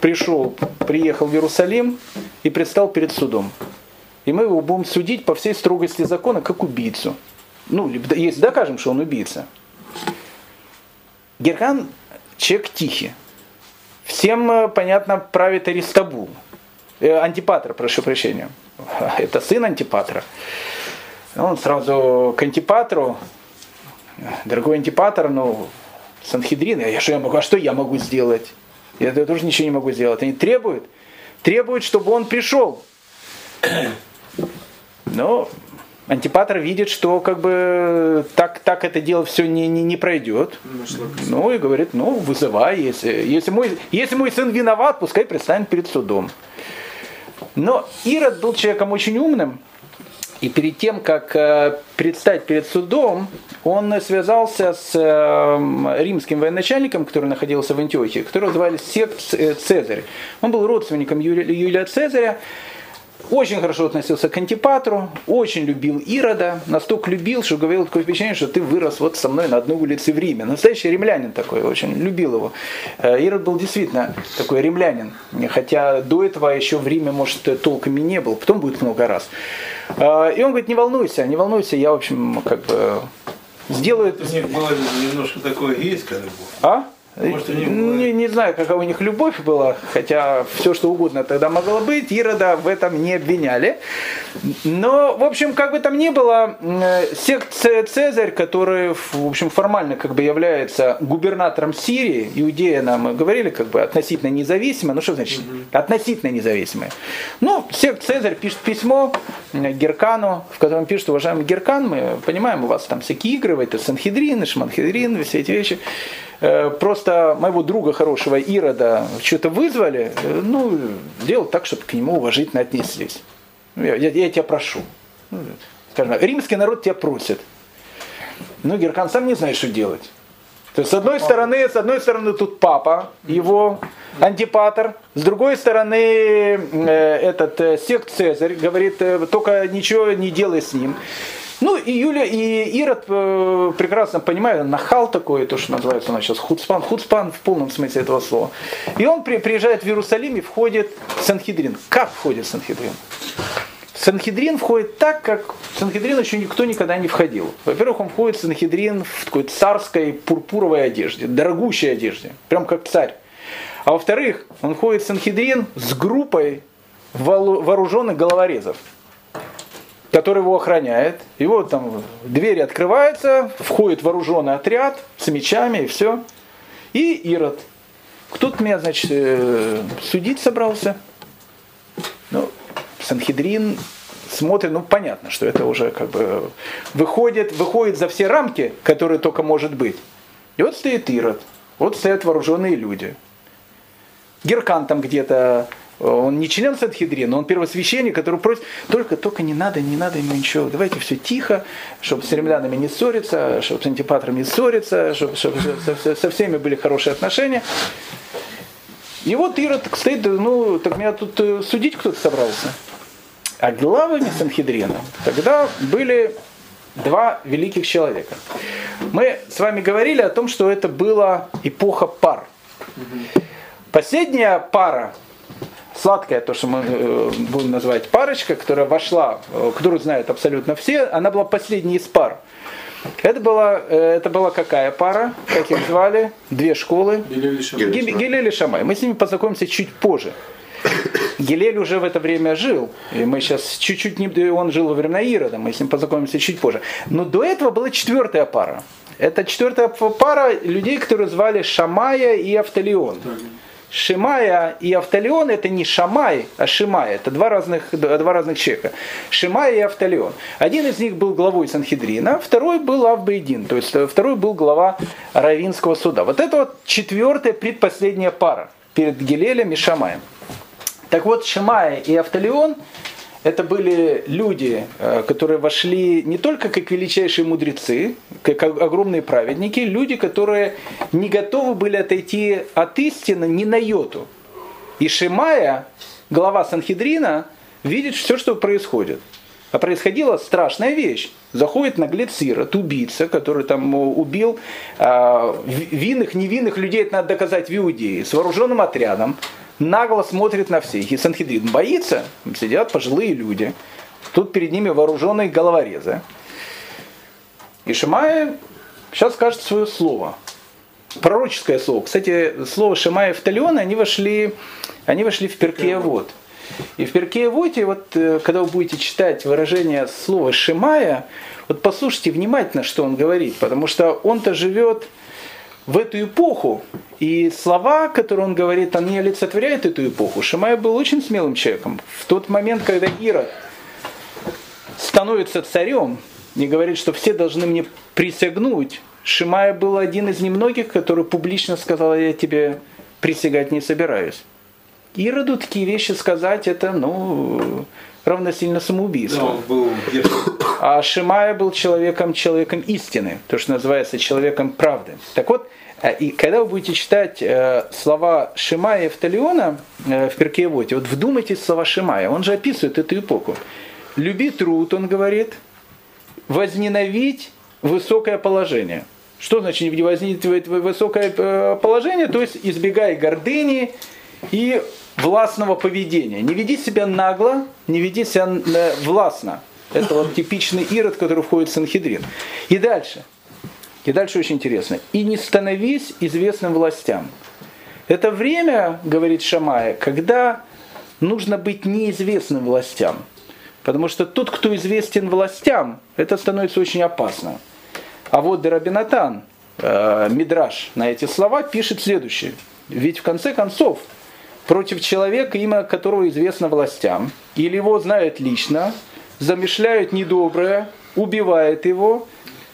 S1: пришел, приехал в Иерусалим и предстал перед судом. И мы его будем судить по всей строгости закона, как убийцу. Ну, если докажем, что он убийца. Герхан человек тихий. Всем, э, понятно, правит Аристабул. Э, антипатр, прошу прощения. Это сын Антипатра. Он сразу к Антипатру, дорогой Антипатр, ну, Санхедрин, я, что я могу, а что я могу сделать? Я тоже ничего не могу сделать. Они требуют, требуют, чтобы он пришел. Но Антипатр видит, что как бы так, так это дело все не, не, не пройдет. Ну и говорит, ну вызывай, если, если, мой, если мой сын виноват, пускай предстанет перед судом. Но Ирод был человеком очень умным, и перед тем, как э, предстать перед судом, он связался с э, римским военачальником, который находился в Антиохии, которого звали Сект Цезарь. Он был родственником Юлия Цезаря, очень хорошо относился к Антипатру, очень любил Ирода, настолько любил, что говорил такое впечатление, что ты вырос вот со мной на одной улице в Риме. Настоящий римлянин такой, очень любил его. Э, Ирод был действительно такой римлянин, хотя до этого еще в Риме, может, толком и не был, потом будет много раз. Э, и он говорит, не волнуйся, не волнуйся, я, в общем, как бы сделаю...
S3: У них было немножко такое гейское любовь.
S1: А? Может, не, не знаю, какая у них любовь была, хотя все что угодно тогда могло быть, Ирода в этом не обвиняли. Но, в общем, как бы там ни было, секция Цезарь, который, в общем, формально как бы является губернатором Сирии, Иудея нам говорили, как бы относительно независимая, ну что значит относительно независимая. Ну, сект Цезарь пишет письмо Геркану, в котором пишет, уважаемый Геркан, мы понимаем, у вас там всякие игры, это Санхедрин, Шманхедрин, все эти вещи. Э, просто моего друга хорошего Ирода что-то вызвали, э, ну, делал так, чтобы к нему уважительно отнеслись. Ну, я, я, я тебя прошу. Ну, скажем, римский народ тебя просит. Ну, Геркан сам не знает, что делать. То есть, с одной стороны, с одной стороны тут папа, его антипатор, с другой стороны э, этот э, сект Цезарь говорит, только ничего не делай с ним. Ну и Юля, и Ирод э, прекрасно понимает, нахал такой, то, что называется у нас сейчас хуцпан, хуцпан в полном смысле этого слова. И он при, приезжает в Иерусалим и входит в Санхедрин. Как входит в Санхедрин? В Санхедрин входит так, как в Санхедрин еще никто никогда не входил. Во-первых, он входит в Санхедрин в такой царской пурпуровой одежде, дорогущей одежде, прям как царь. А во-вторых, он входит в Санхедрин с группой вооруженных головорезов который его охраняет. И вот там двери открываются, входит вооруженный отряд с мечами и все. И Ирод. Кто-то меня, значит, э, судить собрался. Ну, Санхедрин смотрит, ну понятно, что это уже как бы выходит, выходит за все рамки, которые только может быть. И вот стоит Ирод, вот стоят вооруженные люди. Геркан там где-то он не член Садхидрина, он первосвященник, который просит, только, только не надо, не надо ему ничего, давайте все тихо, чтобы с римлянами не ссориться, чтобы с антипатром не ссориться, чтобы, чтобы со, со всеми были хорошие отношения. И вот Ирод стоит, ну, так меня тут э, судить кто-то собрался. А главами Санхедрина тогда были два великих человека. Мы с вами говорили о том, что это была эпоха пар. Последняя пара сладкая, то, что мы э, будем называть парочка, которая вошла, э, которую знают абсолютно все, она была последней из пар. Это была, э, это была какая пара, как их звали? Две школы. Гилель и Шамай. Мы с ними познакомимся чуть позже. Гилель уже в это время жил. И мы сейчас чуть-чуть не... Он жил во времена Ирода, мы с ним познакомимся чуть позже. Но до этого была четвертая пара. Это четвертая пара людей, которые звали Шамая и Автолион. Шимая и Автолеон это не Шамай, а Шимай. Это два разных, два разных человека. Шимай и Автолеон. Один из них был главой Санхедрина, второй был Авбейдин, то есть второй был глава Равинского суда. Вот это вот четвертая предпоследняя пара перед Гелелем и Шамаем. Так вот, Шимай и Автолеон это были люди, э, которые вошли не только как величайшие мудрецы, как огромные праведники, люди, которые не готовы были отойти от истины ни на йоту. И Шимая, глава Санхедрина, видит все, что происходит. А происходила страшная вещь. Заходит наглец Ирод, убийца, который там убил э, винных, невинных людей, это надо доказать в Иудее, с вооруженным отрядом нагло смотрит на всех. И Санхедрин боится, сидят пожилые люди. Тут перед ними вооруженные головорезы. И Шимай сейчас скажет свое слово. Пророческое слово. Кстати, слово Шимая и Вталиона, они вошли, они вошли в Перкея Вот. И в Перкея Воте, вот, э, когда вы будете читать выражение слова Шимая, вот послушайте внимательно, что он говорит, потому что он-то живет в эту эпоху, и слова, которые он говорит, они олицетворяют эту эпоху. Шимай был очень смелым человеком. В тот момент, когда Ирод становится царем и говорит, что все должны мне присягнуть, Шимай был один из немногих, который публично сказал, я тебе присягать не собираюсь. Ироду такие вещи сказать, это, ну, равносильно самоубийству. Да, а Шимая был человеком, человеком истины, то, что называется человеком правды. Так вот, и когда вы будете читать э, слова Шимая и Эфталиона э, в Перкеевоте, вот вдумайтесь в слова Шимая, он же описывает эту эпоху. «Люби труд», он говорит, «возненавидь высокое положение». Что значит не возненавидь высокое положение? То есть избегай гордыни и властного поведения. Не веди себя нагло, не веди себя э, властно. Это вот типичный ирод, который входит в Санхедрин. И дальше. И дальше очень интересно. И не становись известным властям. Это время, говорит Шамая, когда нужно быть неизвестным властям. Потому что тот, кто известен властям, это становится очень опасно. А вот Дерабинатан, э, Мидраш, на эти слова пишет следующее. Ведь в конце концов, против человека, имя которого известно властям, или его знают лично, замышляют недоброе, убивают его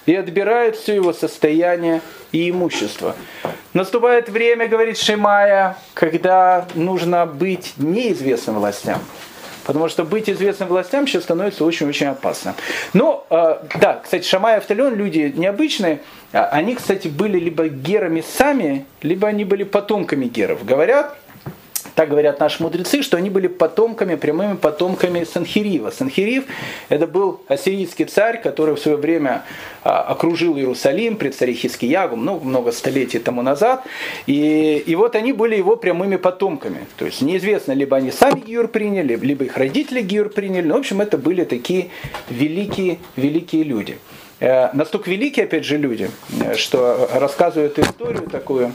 S1: и отбирают все его состояние и имущество. Наступает время, говорит Шимая, когда нужно быть неизвестным властям. Потому что быть известным властям сейчас становится очень-очень опасно. Но, э, да, кстати, Шамай и Автолеон люди необычные. А они, кстати, были либо герами сами, либо они были потомками геров. Говорят, так говорят наши мудрецы, что они были потомками, прямыми потомками Санхирива. Санхирив – это был ассирийский царь, который в свое время а, окружил Иерусалим при царе Хискиягу много, много столетий тому назад. И, и вот они были его прямыми потомками. То есть неизвестно, либо они сами Гиюр приняли, либо их родители Гиюр приняли. Но, в общем, это были такие великие, великие люди. Э, настолько великие, опять же, люди, э, что рассказывают историю такую.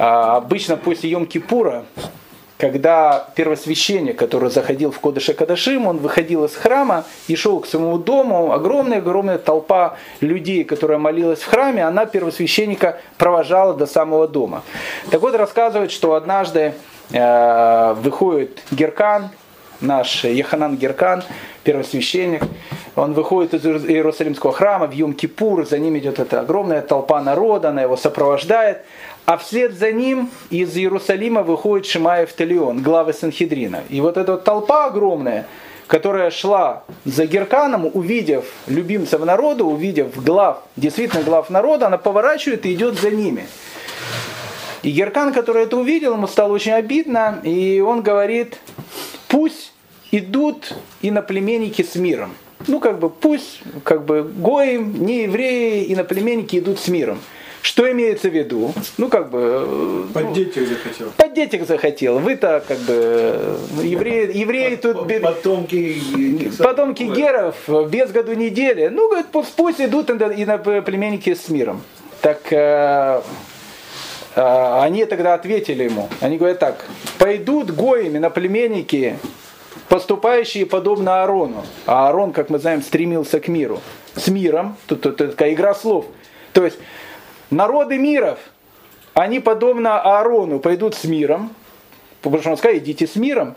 S1: А, обычно после Йом-Кипура когда первосвященник, который заходил в Кодыша Кадашим, он выходил из храма и шел к своему дому, огромная-огромная толпа людей, которая молилась в храме, она первосвященника провожала до самого дома. Так вот, рассказывает, что однажды э, выходит Геркан, наш Яханан Геркан, первосвященник, он выходит из Иерусалимского храма в Йом-Кипур, за ним идет эта огромная толпа народа, она его сопровождает, а вслед за ним из Иерусалима выходит Шимаев Талион, главы Санхедрина. И вот эта вот толпа огромная, которая шла за Герканом, увидев любимцев народа, увидев глав, действительно глав народа, она поворачивает и идет за ними. И Геркан, который это увидел, ему стало очень обидно, и он говорит, пусть идут иноплеменники с миром. Ну, как бы, пусть, как бы, гоим, не евреи, иноплеменники идут с миром. Что имеется в виду? Ну, как бы...
S4: Э, поддеть их захотел.
S1: Поддеть их захотел. Вы-то, как бы, евреи, евреи тут...
S3: Потомки...
S1: Потомки геров без году недели. Ну, говорит, пусть, пусть идут и на племенники с миром. Так э, э, они тогда ответили ему. Они говорят так. Пойдут гоями на племенники, поступающие подобно Аарону. А Аарон, как мы знаем, стремился к миру. С миром. Тут, тут, тут такая игра слов. То есть Народы миров, они подобно Аарону пойдут с миром, потому что он сказал, идите с миром,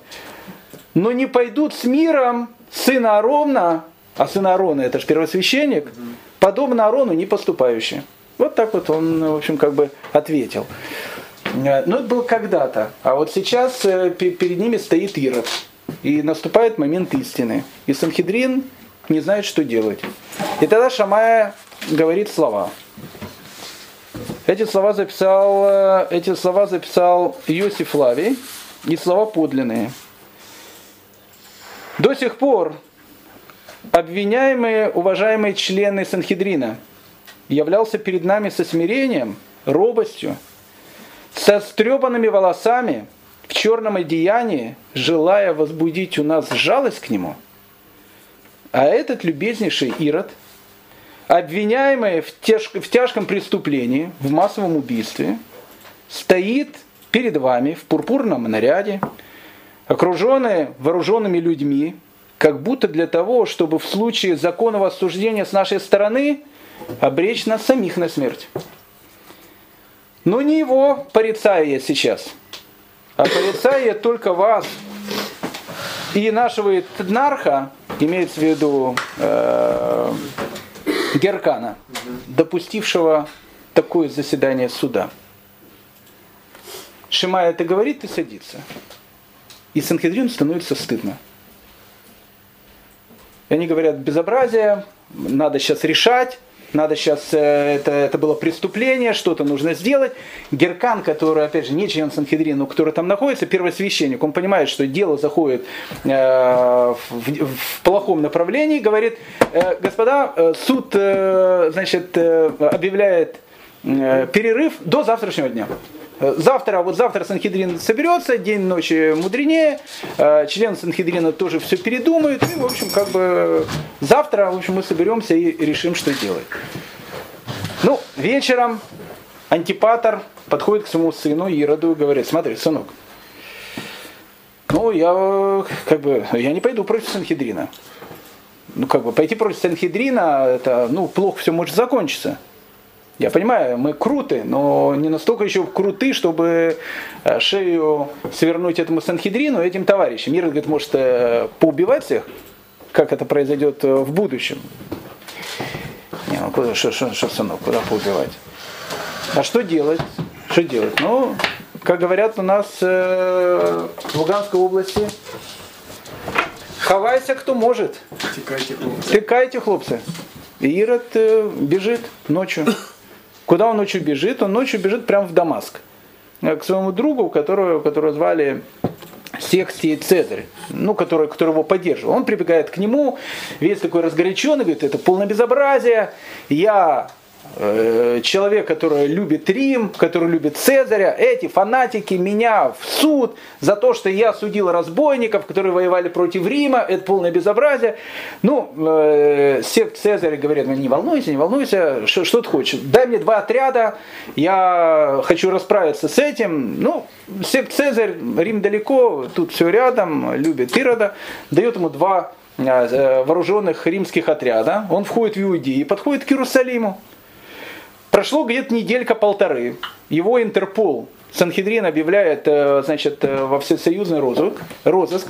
S1: но не пойдут с миром сына Аарона, а сын Аарона это же первосвященник, подобно Аарону не поступающие. Вот так вот он, в общем, как бы ответил. Э, ну, это было когда-то. А вот сейчас э, перед ними стоит Ирод. И наступает момент истины. И Санхедрин не знает, что делать. И тогда Шамая говорит слова. Эти слова записал, э, эти слова записал Иосиф Лавий, и слова подлинные. До сих пор обвиняемые, уважаемые члены Санхедрина являлся перед нами со смирением, робостью, со стрепанными волосами, в черном одеянии, желая возбудить у нас жалость к нему. А этот любезнейший Ирод – обвиняемый в, тяж, в тяжком преступлении, в массовом убийстве, стоит перед вами в пурпурном наряде, окруженный вооруженными людьми, как будто для того, чтобы в случае законного осуждения с нашей стороны обречь нас самих на смерть. Но не его порицаю я сейчас, а порицаю я только вас и нашего этнарха, имеется в виду э, Геркана, допустившего такое заседание суда. Шимай это говорит и садится. И Санхедрин становится стыдно. И они говорят, безобразие, надо сейчас решать, надо сейчас, э, это, это было преступление, что-то нужно сделать. Геркан, который, опять же, не член Санхедрина, но который там находится, первосвященник, он понимает, что дело заходит э, в, в плохом направлении, говорит, э, господа, э, суд, э, значит, э, объявляет э, перерыв до завтрашнего дня. Завтра, вот завтра Санхедрин соберется, день ночи мудренее, э, члены Санхедрина тоже все передумают, и, в общем, как бы завтра, в общем, мы соберемся и решим, что делать. Ну, вечером антипатор подходит к своему сыну Ироду и говорит, смотри, сынок, ну, я, как бы, я не пойду против Санхедрина. Ну, как бы, пойти против Санхедрина, это, ну, плохо все может закончиться. Я понимаю, мы круты, но не настолько еще круты, чтобы э, шею свернуть этому Санхедрину, этим товарищам. Мир, говорит, может э, поубивать всех, как это произойдет э, в будущем. Не, ну куда, что, что, что, сынок, куда поубивать? А что делать? Что делать? Ну, как говорят у нас э, в Луганской области, Ховайся, кто может.
S4: Текайте, хлопцы.
S1: Тыкайте, хлопцы. И Ирод э, бежит ночью. Куда он ночью бежит? Он ночью бежит прямо в Дамаск. Э, К своему другу, которого, которого звали Сексий Цезарь, ну, который, который его поддерживал. Он прибегает к нему, весь такой разгоряченный, говорит, это полное безобразие, я человек, который любит Рим, который любит Цезаря, эти фанатики меня в суд за то, что я судил разбойников, которые воевали против Рима, это полное безобразие. Ну, э, сект Цезаря говорит, «Ну, не волнуйся, не волнуйся, что, что ты хочешь, дай мне два отряда, я хочу расправиться с этим. Ну, сект Цезарь, Рим далеко, тут все рядом, любит Ирода, дает ему два э, вооруженных римских отряда, он входит в Иудею и подходит к Иерусалиму. Прошло где-то неделька-полторы. Его Интерпол, Санхедрин объявляет, э, значит, э, во всесоюзный розыск, розыск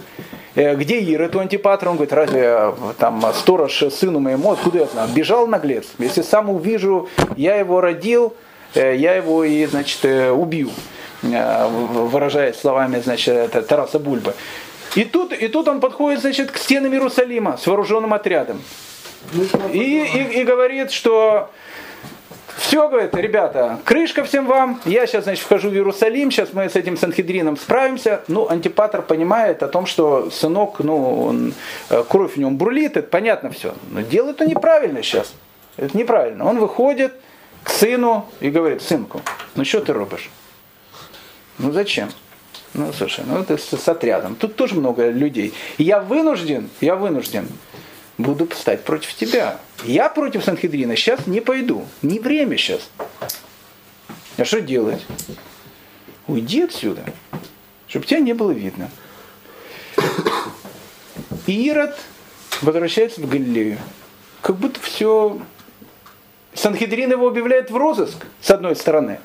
S1: э, где Ирод, у Антипатра, он говорит, разве там сторож сыну моему, откуда я знаю? Бежал наглец. Если сам увижу, я его родил, я его и, значит, убью, выражаясь словами, значит, Тараса Бульбы. И тут, и тут он подходит, значит, к стенам Иерусалима с вооруженным отрядом. И, и, и говорит, что все, говорит, ребята, крышка всем вам. Я сейчас, значит, вхожу в Иерусалим, сейчас мы с этим Санхедрином справимся. Ну, Антипатр понимает о том, что сынок, ну, он, э, кровь в нем бурлит, это понятно все. Но делает он неправильно сейчас. Это неправильно. Он выходит к сыну и говорит, сынку, ну что ты робишь? Ну зачем? Ну, слушай, ну ты с, с отрядом. Тут тоже много людей. Я вынужден, я вынужден буду встать против тебя. Я против Санхедрина сейчас не пойду. Не время сейчас. А что делать? Уйди отсюда, чтобы тебя не было видно. Ирод возвращается в Галилею. Как будто все... Санхедрин его объявляет в розыск, с одной стороны.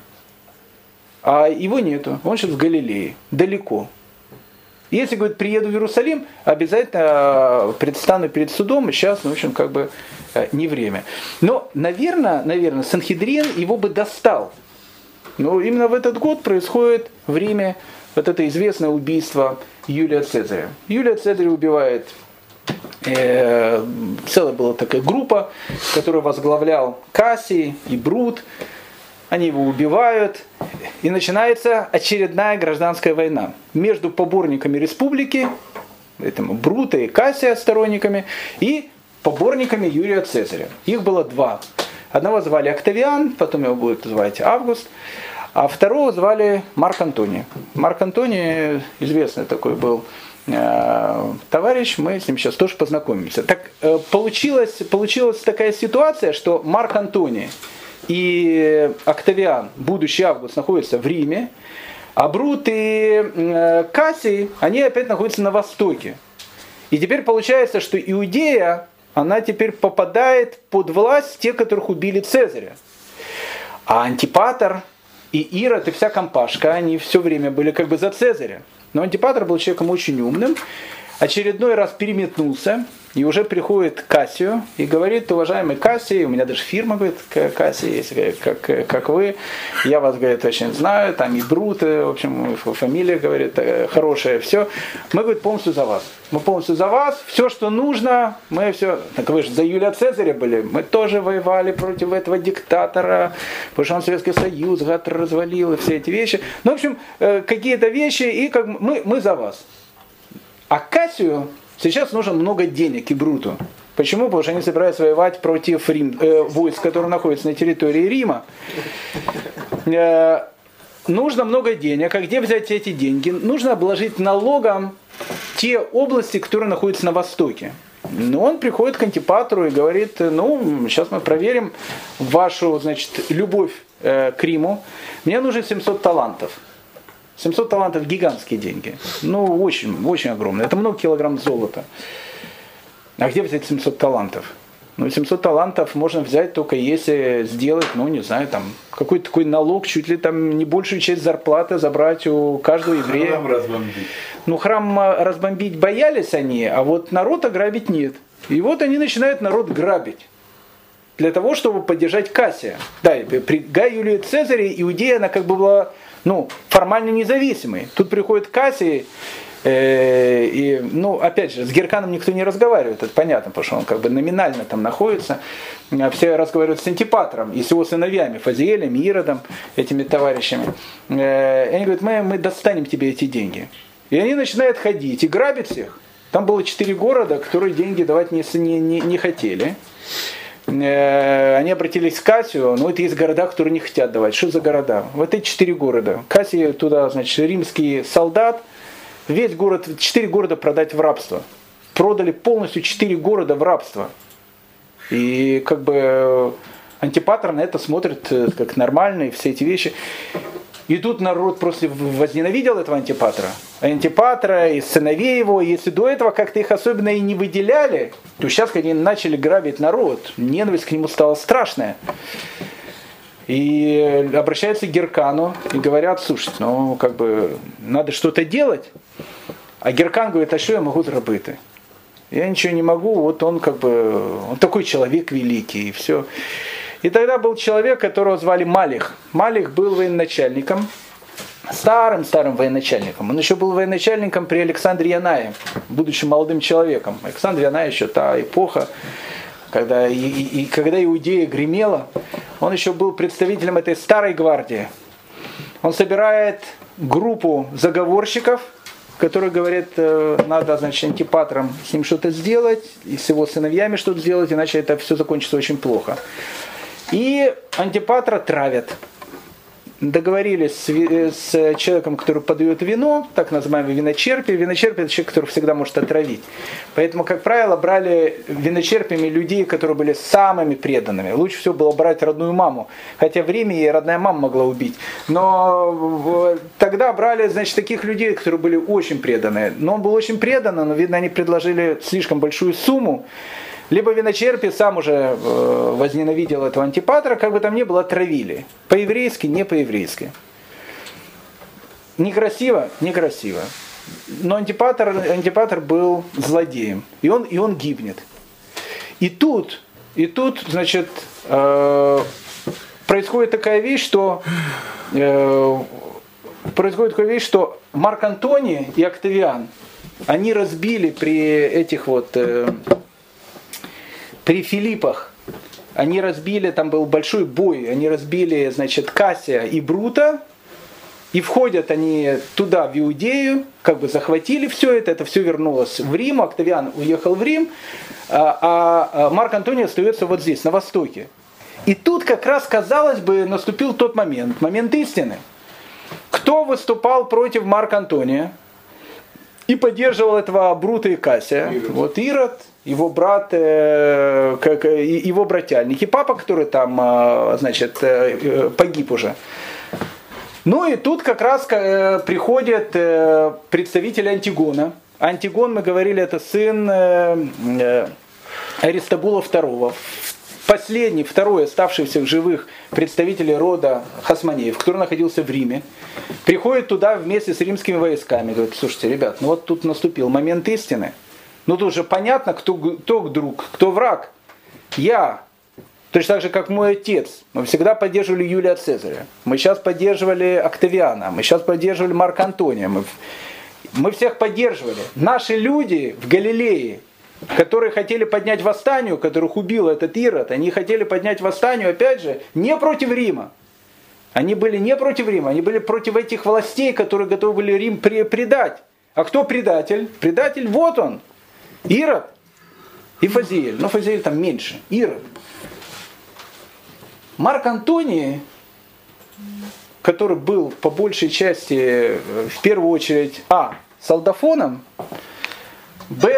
S1: А его нету. Он сейчас в Галилее. Далеко. Если, говорит, приеду в Иерусалим, обязательно э, предстану перед судом, сейчас, ну, в общем, как бы э, не время. Но, наверное, наверное, Санхедрин его бы достал. Но именно в этот год происходит в Риме вот это известное убийство Юлия Цезаря. Юлия Цезаря убивает э, целая была такая группа, которую возглавлял Кассий и Брут. Они его убивают, и начинается очередная гражданская война между поборниками республики, этому Брута и Кассия сторонниками, и поборниками Юрия Цезаря. Их было два. Одного звали Октавиан, потом его будут звать Август, а второго звали Марк Антоний. Марк Антоний известный такой был э, товарищ, мы с ним сейчас тоже познакомимся. Так э, получилась, получилась такая ситуация, что Марк Антоний и Октавиан, будущий Август, находятся в Риме, а Брут и э, Кассий, они опять находятся на востоке. И теперь получается, что Иудея, она теперь попадает под власть тех, которых убили Цезаря. А Антипатор и Ирод и вся компашка, они все время были как бы за Цезаря. Но Антипатор был человеком очень умным, очередной раз переметнулся, и уже приходит Кассию и говорит, уважаемый Кассий, у меня даже фирма, говорит, Кассий есть, как, как вы, я вас, говорит, очень знаю, там и Брут, э, в общем, фамилия, говорит, э, хорошая, все. Мы, говорит, полностью за вас. Мы полностью за вас, все, что нужно, мы все... Так вы же за Юлия Цезаря были, мы тоже воевали против этого диктатора, потому что он Советский Союз гад развалил, и все эти вещи. Ну, в общем, э, какие-то вещи, и как мы, мы за вас. А Кассию сейчас нужно много денег и Бруту. Почему? Потому что они собираются воевать против Рим, э, войск, которые находятся на территории Рима. Э, нужно много денег. А где взять эти деньги? Нужно обложить налогом те области, которые находятся на востоке. Но он приходит к антипатру и говорит, ну, сейчас мы проверим вашу, значит, любовь э, к Риму. Мне нужно 700 талантов. 700 талантов гигантские деньги. Ну, очень, очень огромные. Это много килограмм золота. А где взять 700 талантов? Ну, 700 талантов можно взять только если сделать, ну, не знаю, там, какой-то такой налог, чуть ли там не большую часть зарплаты забрать у каждого еврея.
S3: Храм разбомбить.
S1: Ну, храм а, разбомбить боялись они, а вот народ ограбить нет. И вот они начинают народ грабить. Для того, чтобы поддержать Кассия. Да, при Гай Юлии Цезаре Иудея, она как бы была ну, формально независимой. Тут приходит Кассий, Э, и, ну, опять же, с Герканом никто не разговаривает, это понятно, потому что он как бы номинально там находится. А все разговаривают с Антипатром и с его сыновьями, Фазиэлем, Иродом, этими товарищами. Э, и они говорят, мы, мы достанем тебе эти деньги. И они начинают ходить и грабить всех. Там было четыре города, которые деньги давать не, не, не, не хотели. Э, они обратились к Кассию, но это есть города, которые не хотят давать. Что за города? Вот эти четыре города. Кассий туда, значит, римский солдат, весь город, четыре города продать в рабство. Продали полностью четыре города в рабство. И как бы антипатр на это смотрит э, как нормальные все эти вещи. И тут народ просто возненавидел этого антипатра. Антипатра и сыновей его, если до этого как-то их особенно и не выделяли, то сейчас, они начали грабить народ, ненависть к нему стала страшная. И обращаются к Геркану и говорят, слушайте, ну как бы надо что-то делать. А Геркан говорит, а что я могу зробити? Я ничего не могу, вот он как бы, он такой человек великий, и все. И тогда был человек, которого звали Малих. Малих был военачальником, старым-старым военачальником. Он еще был военачальником при Александре Янае, будучи молодым человеком. Александр Янай еще та эпоха, когда, и, и, и когда Иудея гремела, он еще был представителем этой старой гвардии. Он собирает группу заговорщиков, которые говорят, э, надо, значит, антипатром с ним что-то сделать, и с его сыновьями что-то сделать, иначе это все закончится очень плохо. И антипатра травят. Договорились с, с человеком, который подает вино, так называемый виночерпи. Виночерпи это человек, который всегда может отравить. Поэтому, как правило, брали виночерпями людей, которые были самыми преданными. Лучше всего было брать родную маму. Хотя в Риме и родная мама могла убить. Но тогда брали, значит, таких людей, которые были очень преданные. Но он был очень предан, но, видно, они предложили слишком большую сумму. Либо виночерпий сам уже э, возненавидел этого антипатра, как бы там ни было, травили. По-еврейски, не по-еврейски. Некрасиво, некрасиво. Но антипатр, антипатр был злодеем. И он, и он гибнет. И тут, и тут, значит, э, происходит такая вещь, что э, происходит такая вещь, что Марк Антоний и Октавиан, они разбили при этих вот э, при Филиппах они разбили, там был большой бой, они разбили, значит, Кассия и Брута, и входят они туда, в Иудею, как бы захватили все это, это все вернулось в Рим, Октавиан уехал в Рим, а, а, а Марк Антоний остается вот здесь, на востоке. И тут как раз, казалось бы, наступил тот момент, момент истины. Кто выступал против Марка Антония и поддерживал этого Брута и Кассия? Ирод. Вот Ирод, его брат, э, как, э, его братяльник, и папа, который там, э, значит, погиб уже. Ну и тут как раз приходит представитель Антигона. Антигон, мы говорили, это сын Аристабула II, последний, второй оставшийся в живых представителей рода Хасманеев, который находился в Риме, приходит туда вместе с римскими войсками. Говорит, слушайте, ребят, ну вот тут наступил момент истины – ну тут уже понятно, кто, кто друг, кто враг. Я. Точно так же, как мой отец. Мы всегда поддерживали Юлия Цезаря. Мы сейчас поддерживали Октавиана. Мы сейчас поддерживали Марка Антония. Мы, мы всех поддерживали. Наши люди в Галилее, которые хотели поднять восстанию, которых убил этот Ирод, они хотели поднять восстанию, опять же, не против Рима. Они были не против Рима, они были против этих властей, которые готовы были Рим предать. А кто предатель? Предатель вот он, Ирод и Фазиэль. Но Фазиэль там меньше. Ирод. Марк Антоний, который был по большей части, э, в первую очередь, а, солдафоном, Б,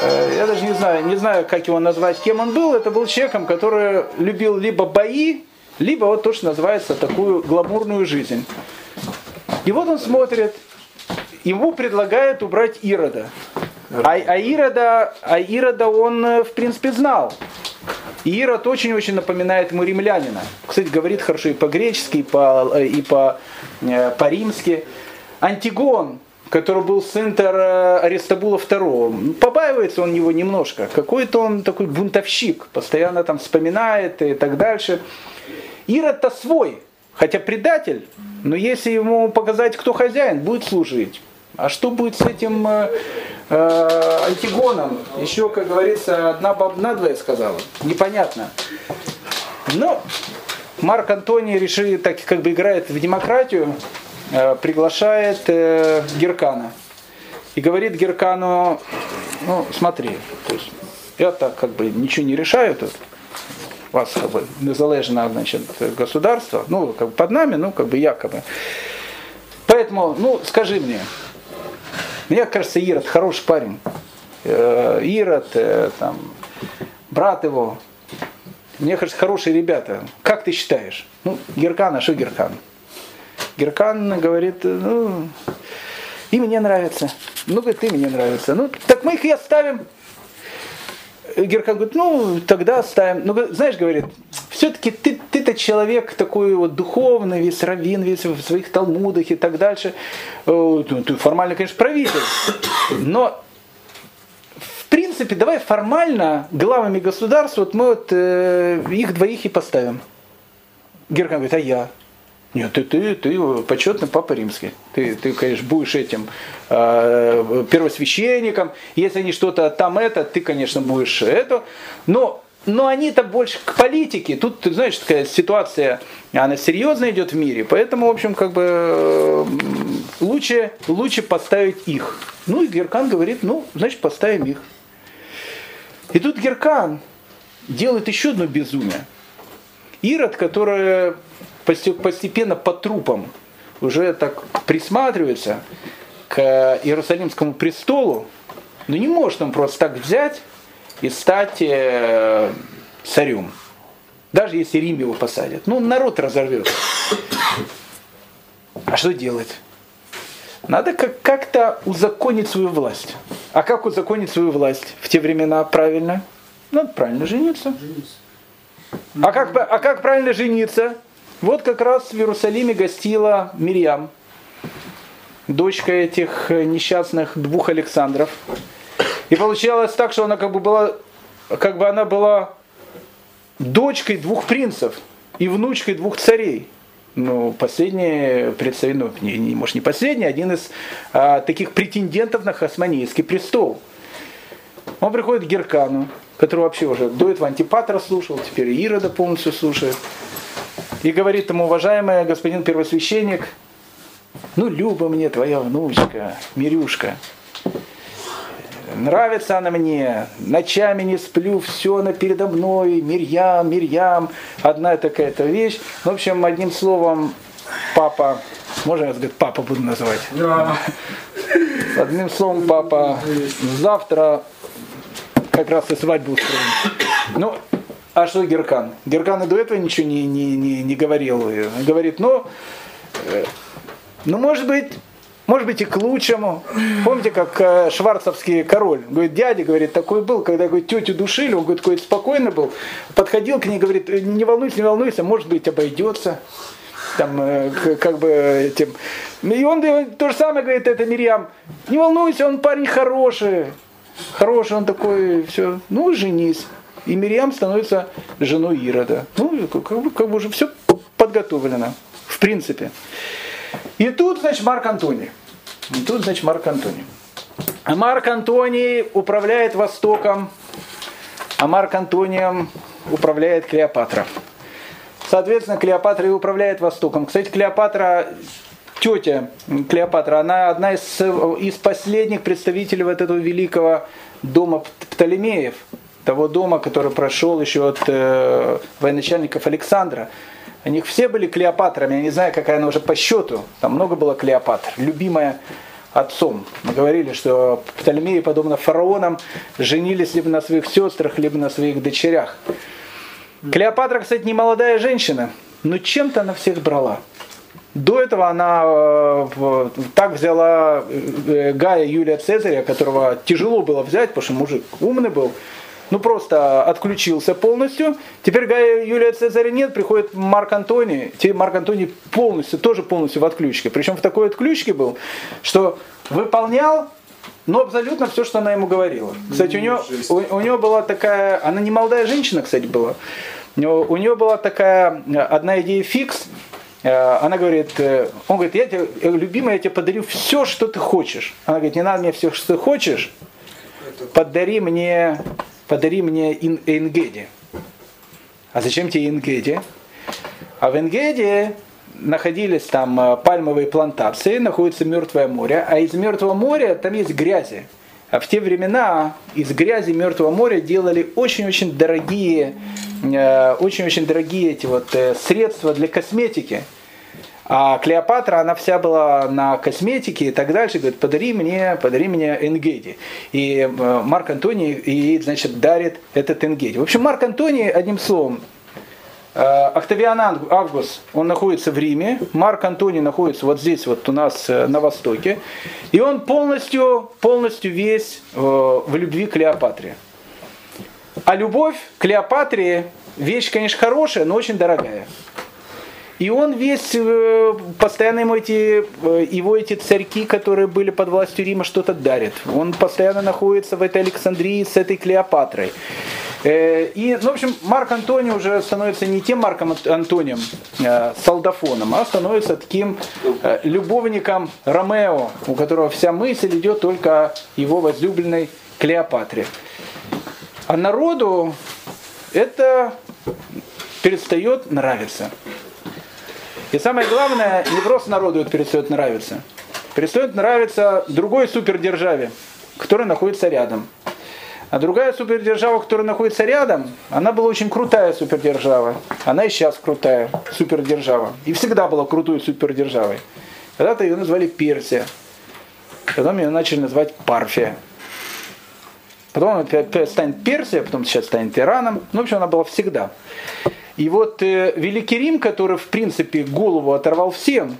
S1: э, я даже не знаю, не знаю, как его назвать, кем он был. Это был человеком, который любил либо бои, либо вот то, что называется такую гламурную жизнь. И вот он смотрит, ему предлагают убрать Ирода. А, а, Ирода, а Ирода он, э, в принципе, знал. И Ирод очень-очень напоминает ему римлянина. Кстати, говорит хорошо и по-гречески, и, по, э, и по, э, по-римски. Антигон, который был сын Аристабула II, побаивается он его немножко. Какой-то он такой бунтовщик, постоянно там вспоминает и так дальше. Ирод-то свой, хотя предатель, но если ему показать, кто хозяин, будет служить. А что будет с этим э, э, Антигоном? Еще, как говорится, одна баба надвое сказала. Непонятно. Но Марк Антоний решил, так как бы играет в демократию, э, приглашает э, Геркана. И говорит Геркану, ну смотри, то есть я так как бы ничего не решаю тут, вас как бы незалежно значит, государство, ну как бы под нами, ну как бы якобы. Поэтому, ну скажи мне, мне кажется, Ирод хороший парень. Э, Ирод, э, там, брат его, мне кажется, хорошие ребята. Как ты считаешь? Ну, Геркан, а что Геркан? Геркан говорит, ну, и мне нравится. Ну, говорит, ты мне нравится. Ну, так мы их и оставим. Геркан говорит, ну, тогда оставим. Ну, знаешь, говорит, все-таки ты, ты-то человек такой вот духовный, весь раввин, весь в своих талмудах и так дальше. Э, ты формально, конечно, правитель. Но в принципе, давай формально главами государства вот мы вот э, их двоих и поставим. Геркан говорит, а я? Нет, ты, ты, ты почетный папа римский. Ты, ты, конечно, будешь этим э, первосвященником. Если они что-то там это, ты, конечно, будешь это. Но, но они-то больше к политике. Тут, ты знаешь, такая ситуация, она серьезно идет в мире. Поэтому, в общем, как бы лучше, лучше поставить их. Ну и Геркан говорит, ну, значит, поставим их. И тут Геркан делает еще одно безумие. Ирод, который постепенно по трупам уже так присматривается к Иерусалимскому престолу, но не может он просто так взять и стать э, царем. Даже если Рим его посадят. Ну, народ разорвет. А что делать? Надо как-то узаконить свою власть. А как узаконить свою власть в те времена правильно? Надо правильно жениться. А как, а как правильно жениться? Вот как раз в Иерусалиме гостила Мирьям, дочка этих несчастных двух Александров. И получалось так, что она как бы была, как бы она была дочкой двух принцев и внучкой двух царей ну, последний представитель, ну, не, не, может не последний, один из а, таких претендентов на хасманийский престол. Он приходит к Геркану, который вообще уже до этого Антипатра слушал, теперь Ирода полностью слушает, и говорит ему, уважаемый господин первосвященник, ну, Люба мне твоя внучка, Мирюшка, Нравится она мне, ночами не сплю, все она передо мной, Мирьям, Мирьям, одна такая-то вещь. В общем, одним словом, папа, можно я говорю, папа буду называть? Да. Одним словом, папа, завтра как раз и свадьбу устроим. Ну, а что Геркан? Геркан и до этого ничего не, не, не, не говорил. Говорит, ну, э, ну, может быть, может быть и к лучшему. Помните, как э, шварцевский король, говорит, дядя, говорит, такой был, когда говорит, тетю душили, он говорит, такой спокойно был, подходил к ней, говорит, не волнуйся, не волнуйся, может быть обойдется. Там, э, как бы этим. И он то же самое говорит, это Мирьям, не волнуйся, он парень хороший, хороший он такой, все, ну женись. И Мирьям становится женой Ирода. Ну, как бы, как бы уже все подготовлено, в принципе. И тут, значит, Марк Антоний. И тут, значит, Марк Антоний. А Марк Антоний управляет Востоком, а Марк Антонием управляет Клеопатра. Соответственно, Клеопатра и управляет Востоком. Кстати, Клеопатра, тетя Клеопатра, она одна из, из последних представителей вот этого великого дома Птолемеев, того дома, который прошел еще от э, военачальников Александра. У них все были Клеопатрами, я не знаю, какая она уже по счету. Там много было Клеопатр, любимая отцом. Мы говорили, что Птолемеи, подобно фараонам, женились либо на своих сестрах, либо на своих дочерях. Клеопатра, кстати, не молодая женщина, но чем-то она всех брала. До этого она э, так взяла э, Гая Юлия Цезаря, которого тяжело было взять, потому что мужик умный был, ну просто отключился полностью. Теперь Гая Юлия Цезаря нет, приходит Марк Антоний. Теперь Марк Антоний полностью, тоже полностью в отключке. Причем в такой отключке был, что выполнял но абсолютно все, что она ему говорила. Кстати, у нее, у, у нее была такая, она не молодая женщина, кстати, была. У нее, у нее была такая одна идея фикс, Э, она говорит, э, он говорит, я тебе, э, любимая, я тебе подарю все, что ты хочешь. Она говорит, не надо мне все, что ты хочешь, подари мне, подари мне ин, Энгеди. А зачем тебе Энгеди? А в Энгеде находились там пальмовые плантации, находится мертвое море, а из мертвого моря там есть грязи. А в те времена из грязи Мертвого моря делали очень-очень дорогие, э, очень-очень дорогие эти вот э, средства для косметики. А Клеопатра, она вся была на косметике и так дальше, говорит, подари мне, подари мне Энгеди. И э, Марк Антоний ей, значит, дарит этот Энгеди. В общем, Марк Антоний, одним словом, Э, Октавиан Август, он находится в Риме, Марк Антоний находится вот здесь, вот у нас э, на востоке, и он полностью, полностью весь в любви к Клеопатре. А любовь к Клеопатре вещь, конечно, хорошая, но очень дорогая. И он весь, постоянно ему эти, его эти царьки, которые были под властью Рима, что-то дарят. Он постоянно находится в этой Александрии с этой Клеопатрой. Э, и, ну, в общем, Марк Антоний уже становится не тем Марком Антонием, э, солдафоном, а становится таким э, любовником Ромео, у которого вся мысль идет только о его возлюбленной Клеопатре. А народу это перестает нравиться. И самое главное, не просто народу это перестает нравиться. Перестает нравиться другой супердержаве, которая находится рядом. А другая супердержава, которая находится рядом, она была очень крутая супердержава. Она и сейчас крутая супердержава. И всегда была крутой супердержавой. Когда-то ее назвали Персия. Потом ее начали называть Парфия. Потом она станет Персия, потом сейчас станет Ираном. Ну, в общем, она была всегда. И вот э, Великий Рим, который, в принципе, голову оторвал всем,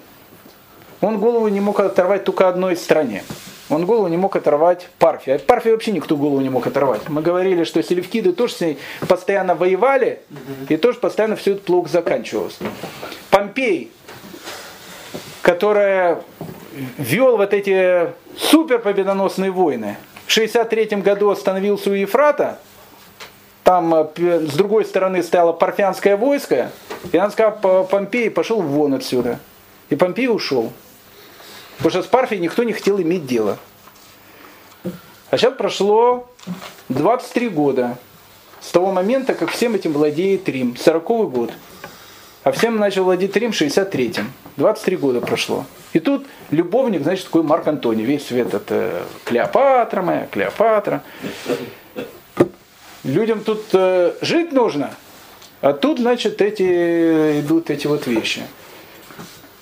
S1: он голову не мог оторвать только одной стране. Он голову не мог оторвать Парфии. От Парфии вообще никто голову не мог оторвать. Мы говорили, что селевкиды тоже с ней постоянно воевали, и тоже постоянно все это плохо заканчивалось. Помпей, который вел вот эти супер победоносные войны, в 63 году остановился у Ефрата, там э, с другой стороны стояло парфянское войско, и он сказал, Помпей пошел вон отсюда. И Помпей ушел. Потому что с Парфией никто не хотел иметь дело. А сейчас прошло 23 года с того момента, как всем этим владеет Рим. 40 год. А всем начал владеть Рим в 63-м. 23 года прошло. И тут любовник, значит, такой Марк Антоний. Весь свет это Клеопатра моя, Клеопатра. Людям тут э, жить нужно. А тут, значит, эти идут эти вот вещи.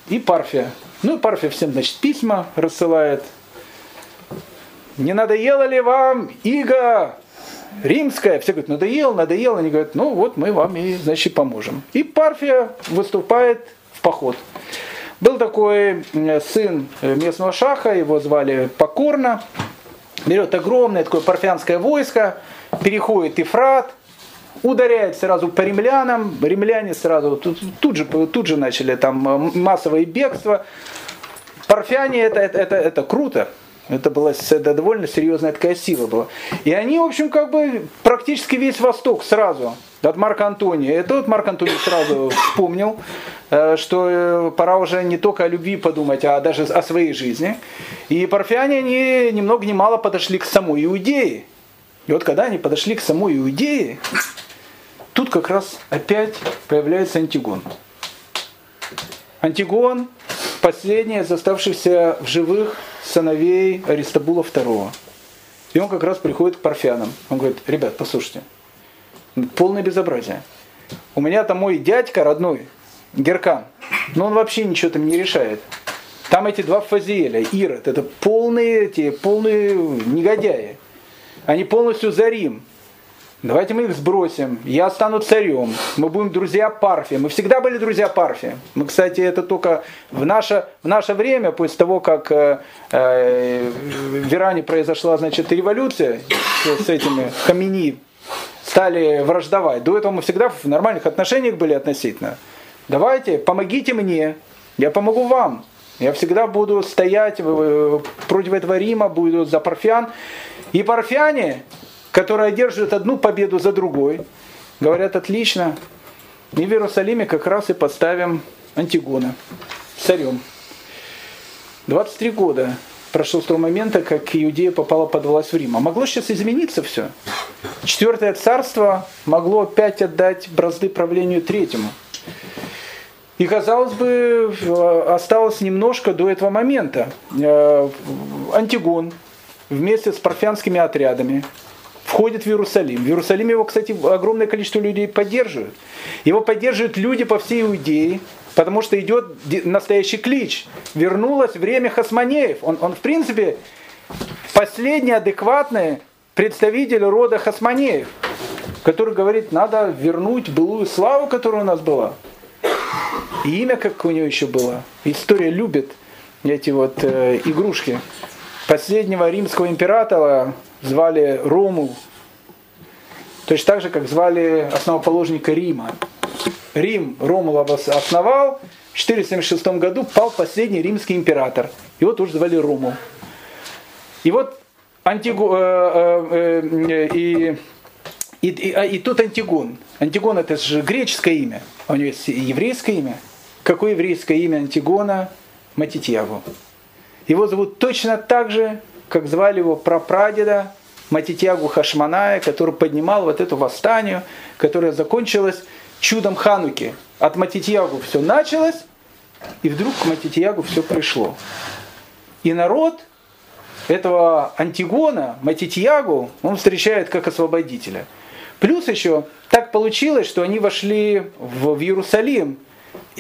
S1: И Парфия. Ну, Парфия всем, значит, письма рассылает. Не надоело ли вам иго римская? Все говорят, надоело, надоело. Они говорят, ну вот мы вам и, значит, поможем. И Парфия выступает в поход. Был такой сын местного шаха, его звали Покорно. Берет огромное такое парфянское войско, переходит Ифрат, ударяет сразу по римлянам, римляне сразу тут, тут, же, тут же начали там массовое бегство. Парфяне это, это, это, это круто. Это была это довольно серьезная такая сила была. И они, в общем, как бы практически весь Восток сразу от Марка Антония. Это вот Марк Антоний сразу вспомнил, э, что э, пора уже не только о любви подумать, а даже о своей жизни. И парфяне, они ни много ни мало подошли к самой Иудее. И вот когда они подошли к самой Иудее, Тут как раз опять появляется Антигон. Антигон – последний из оставшихся в живых сыновей Аристабула II. И он как раз приходит к парфянам. Он говорит, ребят, послушайте, полное безобразие. У меня там мой дядька родной, Геркан, но он вообще ничего там не решает. Там эти два Фазиэля, Ирод, это полные, эти, полные негодяи. Они полностью за Рим. Давайте мы их сбросим. Я стану царем. Мы будем друзья Парфи. Мы всегда были друзья Парфи. Мы, кстати, это только в наше, в наше время, после того, как э, э, в Иране произошла значит, революция с этими хамини, стали враждовать. До этого мы всегда в нормальных отношениях были относительно. Давайте, помогите мне, я помогу вам. Я всегда буду стоять против этого Рима, буду за парфян. И парфяне, которые одерживают одну победу за другой, говорят, отлично, и в Иерусалиме как раз и поставим Антигона царем. 23 года прошло с того момента, как Иудея попала под власть в Рим. А могло сейчас измениться все. Четвертое царство могло опять отдать бразды правлению третьему. И, казалось бы, осталось немножко до этого момента. Э, Антигон вместе с парфянскими отрядами входит в Иерусалим. В Иерусалиме его, кстати, огромное количество людей поддерживают. Его поддерживают люди по всей Иудее, потому что идет настоящий клич. Вернулось время Хасманеев. Он, он в принципе, последний адекватный представитель рода Хасманеев, который говорит, надо вернуть былую славу, которая у нас была. И имя, как у него еще было. История любит эти вот э, игрушки. Последнего римского императора звали Рому. Точно так же, как звали основоположника Рима. Рим Ромул основал, в 476 году пал последний римский император. Его тоже звали Ромул. И вот Антигу, э, э, э, и, и, и, а, и тут Антигон. Антигон это же греческое имя, а у него есть еврейское имя. Какое еврейское имя Антигона? Матитьягу. Его зовут точно так же, как звали его прапрадеда Матитьягу Хашманая, который поднимал вот эту восстание, которое закончилось чудом Хануки. От Матитьягу все началось, и вдруг к Матитьягу все пришло. И народ этого Антигона, Матитьягу, он встречает как освободителя. Плюс еще так получилось, что они вошли в, в Иерусалим,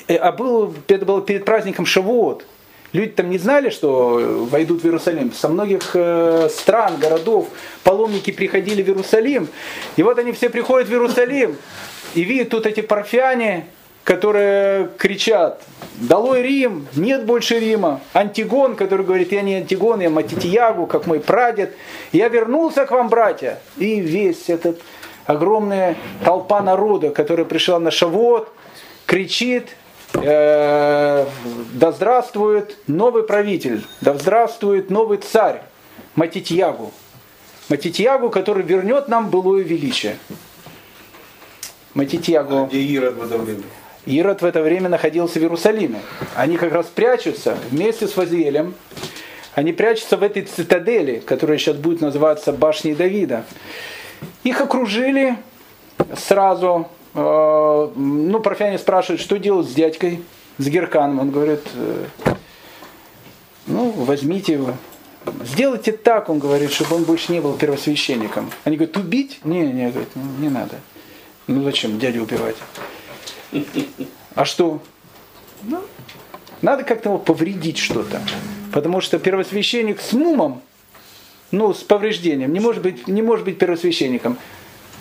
S1: а был, это было перед праздником Шавуот. Люди там не знали, что войдут в Иерусалим. Со многих э, стран, городов паломники приходили в Иерусалим. И вот они все приходят в Иерусалим и видят тут эти парфяне, которые кричат, долой Рим, нет больше Рима. Антигон, который говорит, я не Антигон, я Матитиягу, как мой прадед. Я вернулся к вам, братья. И весь этот огромная толпа народа, которая пришла на Шавот, кричит, э, да здравствует новый правитель, да здравствует новый царь Матитьягу. Матитьягу, который вернет нам былое величие. Матитьягу.
S3: Где Ирод в это время?
S1: Ирод в это время находился в Иерусалиме. Они как раз прячутся вместе с Вазиэлем. Они прячутся в этой цитадели, которая сейчас будет называться башней Давида. Их окружили сразу. Э, ну, парфяне спрашивают, что делать с дядькой, с Герканом. Он говорит, «Э, ну, возьмите его. Сделайте так, он говорит, чтобы он больше не был первосвященником. Они говорят, убить? Не, не, говорит, не надо. Ну зачем дядю убивать? А что? Ну, надо как-то его повредить что-то. Потому что первосвященник с мумом, ну, с повреждением, не может быть, не может быть первосвященником.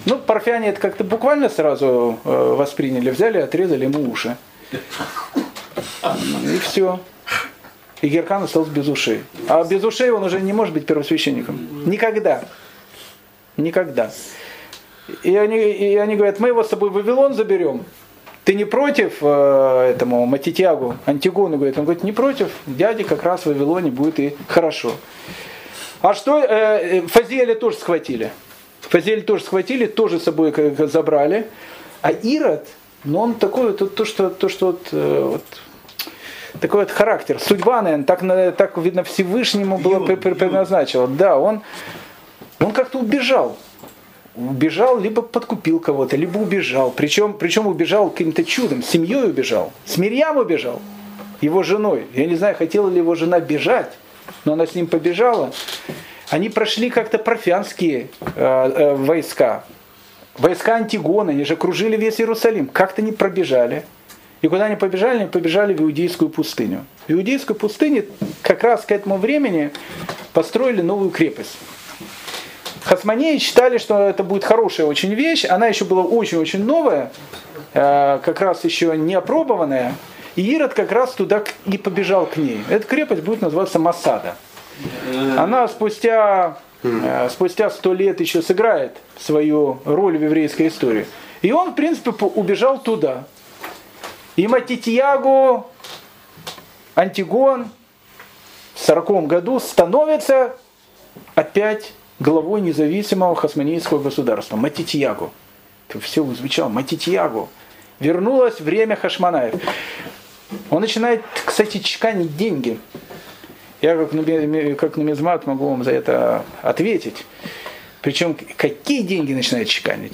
S1: Ну, парфяне это как-то буквально сразу э, восприняли, взяли, отрезали ему уши. И все. И Геркан остался без ушей. А без ушей он уже не может быть первосвященником. Никогда. Никогда. И они, и они говорят, мы его с собой в Вавилон заберем. Ты не против э, этому Матитягу, Антигону, говорит, он говорит, не против, дяде как раз в Вавилоне будет и хорошо. А что, э, э Фазиэля тоже схватили. Фазиэля тоже схватили, тоже с собой забрали. А Ирод, ну он такой, то, то что, то, что вот, э, вот такой вот характер, судьба, наверное, так, так видно, Всевышнему было предназначено. Да, он, он как-то убежал убежал, либо подкупил кого-то, либо убежал. Причем, причем убежал каким-то чудом, с семьей убежал, с Мирьям убежал, его женой. Я не знаю, хотела ли его жена бежать, но она с ним побежала. Они прошли как-то профянские э, э, войска. Войска Антигона, они же окружили весь Иерусалим. Как-то не пробежали. И куда они побежали? Они побежали в Иудейскую пустыню. В Иудейской пустыне как раз к этому времени построили новую крепость. Хасманеи считали, что это будет хорошая очень вещь. Она еще была очень-очень новая, э, как раз еще не опробованная. И Ирод как раз туда и побежал к ней. Эта крепость будет называться Масада. Она спустя, э, спустя сто лет еще сыграет свою роль в еврейской истории. И он, в принципе, убежал туда. И Матитьягу, Антигон в 40 году становится опять главой независимого хасманийского государства, Матитьягу. Все звучало, Матитьягу. Вернулось время Хашманаев. Он начинает, кстати, чеканить деньги. Я как, как нумизмат могу вам за это ответить. Причем какие деньги начинает чеканить?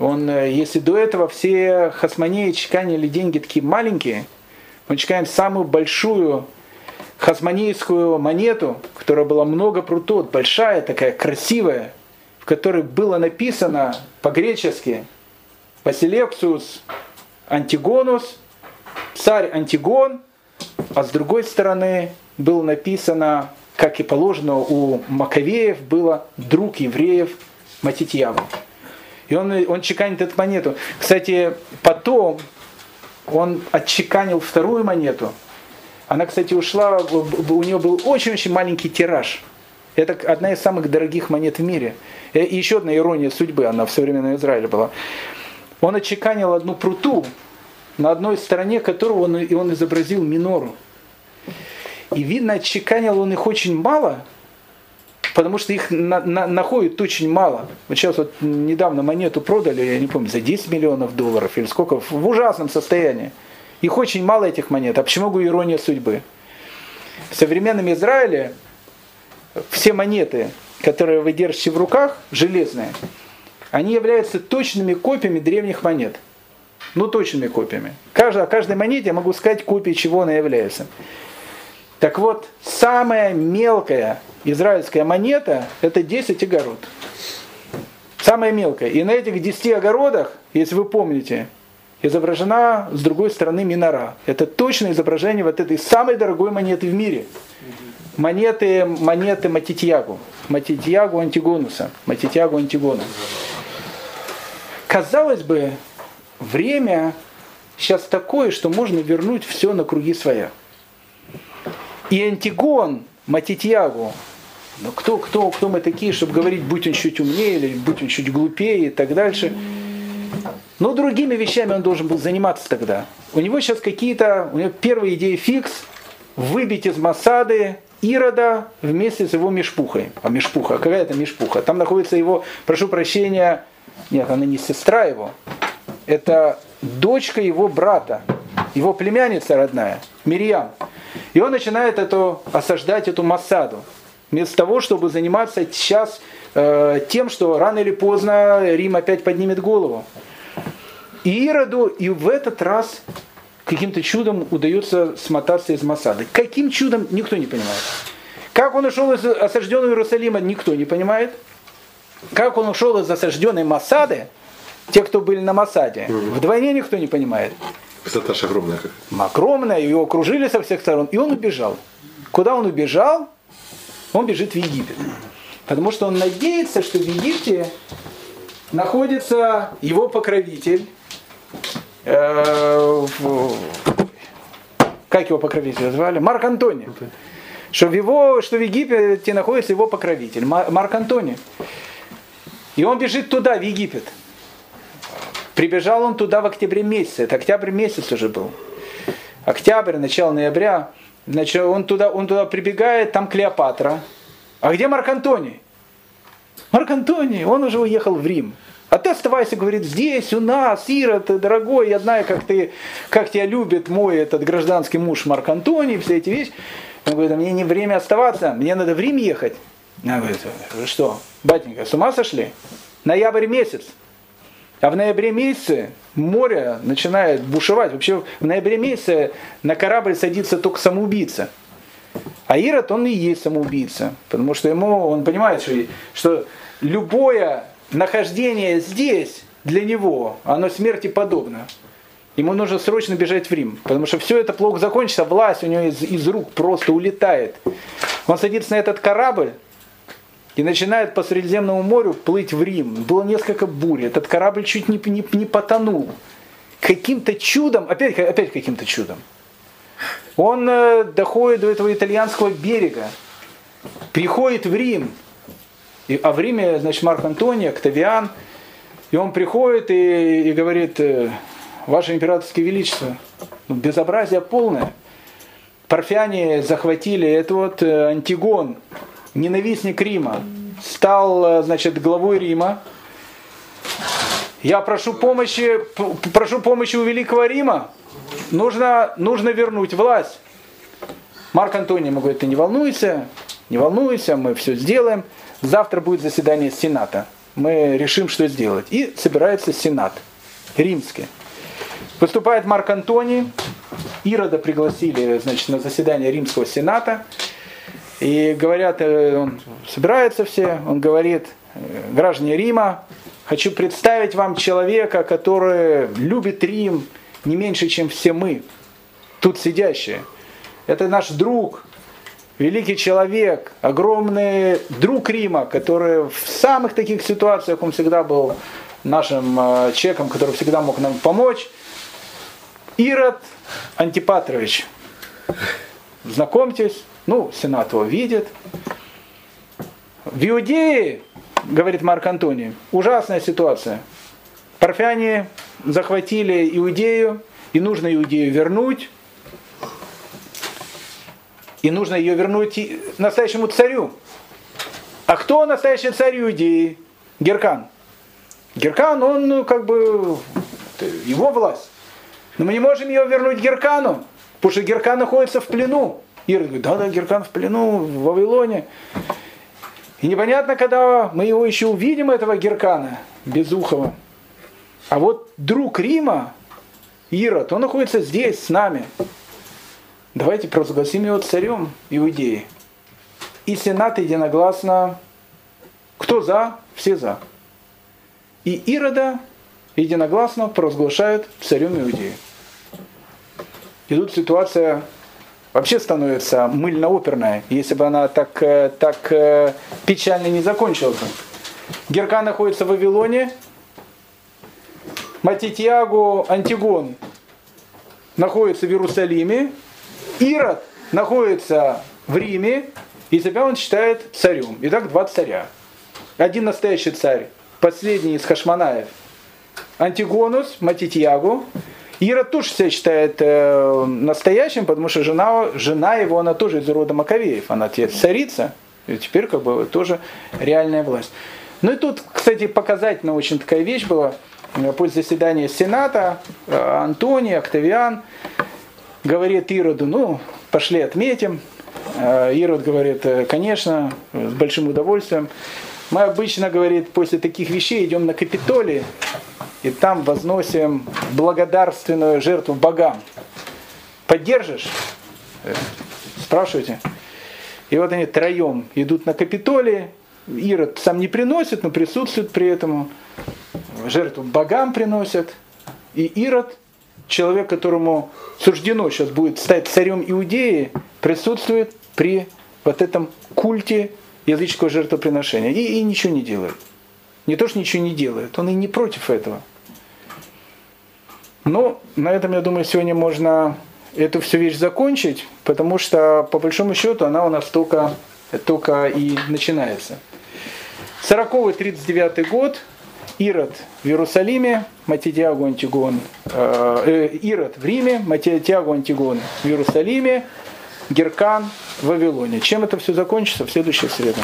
S1: Он, э, если до этого все хасманеи чеканили деньги такие маленькие, мы чекаем самую большую хасманейскую монету, которая была много прутот, большая такая, красивая, в которой было написано по-гречески Василексус Антигонус, царь Антигон, а с другой стороны было написано, как и положено у Маковеев, было друг евреев Матитьяву. И он, он чеканит эту монету. Кстати, потом он отчеканил вторую монету. Она, кстати, ушла, у нее был очень-очень маленький тираж. Это одна из самых дорогих монет в мире. И еще одна ирония судьбы, она в современном Израиле была. Он отчеканил одну пруту, на одной стороне которого он, и он изобразил минору. И видно, отчеканил он их очень мало, потому что их на, на, находят очень мало. Вот сейчас вот недавно монету продали, я не помню, за 10 миллионов долларов или сколько, в ужасном состоянии. Их очень мало этих монет. А почему говорю ирония судьбы? В современном Израиле все монеты, которые вы держите в руках, железные, они являются точными копиями древних монет. Ну, точными копиями. Каждой, о каждой монете я могу сказать, копией чего она является. Так вот, самая мелкая израильская монета – это 10 огород. Самая мелкая. И на этих 10 огородах, если вы помните, изображена с другой стороны минора. Это точное изображение вот этой самой дорогой монеты в мире. Монеты, монеты Матитьягу. Матитьягу Антигонуса. Матитьягу Антигона. Казалось бы, время сейчас такое, что можно вернуть все на круги своя. И Антигон Матитьягу, ну кто, кто, кто мы такие, чтобы говорить, будь он чуть умнее или будь он чуть глупее и так дальше. Но другими вещами он должен был заниматься тогда. У него сейчас какие-то, у него первая идея фикс, выбить из Масады Ирода вместе с его мешпухой. А мешпуха, какая это мешпуха? Там находится его, прошу прощения, нет, она не сестра его, это дочка его брата, его племянница родная, Мирьям. И он начинает эту, осаждать эту Масаду. Вместо того, чтобы заниматься сейчас э, тем, что рано или поздно Рим опять поднимет голову. И Ироду и в этот раз каким-то чудом удается смотаться из Масады. Каким чудом, никто не понимает. Как он ушел из осажденного Иерусалима, никто не понимает. Как он ушел из осажденной Масады, те, кто были на Масаде, вдвойне никто не понимает.
S5: Высота же огромная.
S1: Огромная, его окружили со всех сторон, и он убежал. Куда он убежал? Он бежит в Египет. Потому что он надеется, что в Египте находится его покровитель, э, как его покровителя звали? Марк Антоний. Что в, его, что в Египте находится его покровитель, Марк Антоний. И он бежит туда, в Египет. Прибежал он туда в октябре месяце. Это октябрь месяц уже был. Октябрь, начало ноября. Значит, он туда, он туда прибегает, там Клеопатра. А где Марк Антоний? Марк Антоний, он уже уехал в Рим. А ты оставайся, говорит, здесь, у нас, Ира, ты дорогой, я знаю, как, ты, как тебя любит мой этот гражданский муж Марк Антоний, все эти вещи. Он говорит, а мне не время оставаться, мне надо в Рим ехать. Она говорит, что, батенька, с ума сошли? Ноябрь месяц. А в ноябре месяце море начинает бушевать. Вообще в ноябре месяце на корабль садится только самоубийца. А Ирод, он и есть самоубийца. Потому что ему, он понимает, что, что любое нахождение здесь для него, оно смерти подобно. Ему нужно срочно бежать в Рим, потому что все это плохо закончится, власть у него из, из рук просто улетает. Он садится на этот корабль и начинает по Средиземному морю плыть в Рим. Было несколько бурь, этот корабль чуть не, не, не потонул. Каким-то чудом, опять, опять каким-то чудом, он э, доходит до этого итальянского берега, приходит в Рим, и, а в Риме, значит, Марк Антоний, Октавиан, и он приходит и, и говорит, э, Ваше Императорское Величество, ну, безобразие полное. Парфяне захватили, это вот э, Антигон, ненавистник Рима, стал, значит, главой Рима, Я прошу помощи, прошу помощи у Великого Рима. Нужно, нужно вернуть власть. Марк Антоний ему говорит, ты не волнуйся, не волнуйся, мы все сделаем. Завтра будет заседание Сената. Мы решим, что сделать. И собирается Сенат римский. Выступает Марк Антоний. Ирода пригласили значит, на заседание Римского Сената. И говорят, э, он собирается все, он говорит, э, граждане Рима, хочу представить вам человека, который любит Рим не меньше, чем все мы, тут сидящие. Это наш друг, великий человек, огромный друг Рима, который в самых таких ситуациях он всегда был нашим э, человеком, который всегда мог нам помочь. Ирод Антипатрович. Знакомьтесь, ну, Сенат его видит. В Иудее, говорит Марк Антоний, ужасная ситуация. Парфяне захватили Иудею, и нужно Иудею вернуть. И нужно ее вернуть настоящему царю. А кто настоящий царь Иудеи? Геркан. Геркан, он ну, как бы его власть. Но мы не можем ее вернуть Геркану, потому что Геркан находится в плену. Ира говорит, да, да, Геркан в плену в Вавилоне. И непонятно, когда мы его еще увидим, этого Геркана, Безухова. А вот друг Рима, Ирод, он находится здесь, с нами. Давайте провозгласим его царем Иудеи. И Сенат единогласно, кто за, все за. И Ирода единогласно провозглашают царем Иудеи. И тут ситуация вообще становится мыльно-оперная, если бы она так, э, так э, печально не закончилась. бы. Геркан находится в Вавилоне, Матитьягу Антигон находится в Иерусалиме, Ирод находится в Риме, и себя он считает царем. Итак, два царя. Один настоящий царь, последний из Хашманаев, Антигонус, Матитьягу. Ирод тоже себя считает э, настоящим, потому что жена, жена его, она тоже из рода Маковеев. Она царица, и теперь как бы тоже реальная власть. Ну и тут, кстати, показательная очень такая вещь была. Э, После заседания Сената э, Антоний, Октавиан говорит Ироду, ну, пошли отметим. Э, Ирод говорит, «Э, конечно, с большим удовольствием. Мы обычно, говорит, после таких вещей идем на Капитолий, и там возносим благодарственную жертву богам. Поддержишь? Э, Спрашивайте. И вот они троем идут на Капитолий. Ирод сам не приносит, но присутствует при этом. Жертву богам приносят. И Ирод, человек, которому суждено сейчас будет стать царем Иудеи, присутствует при вот этом культе языческого жертвоприношения. И, и ничего не делает. Не то, что ничего не делает, он и не против этого. Но на этом, я думаю, сегодня можно эту всю вещь закончить, потому что, по большому счету, она у нас только, только и начинается. 40-39 год, Ирод в Иерусалиме, Матитиагу Антигон, э, э, Ирод в Риме, Матитиагу Антигон в Иерусалиме, Геркан в Вавилоне. Чем это все закончится в следующей среде?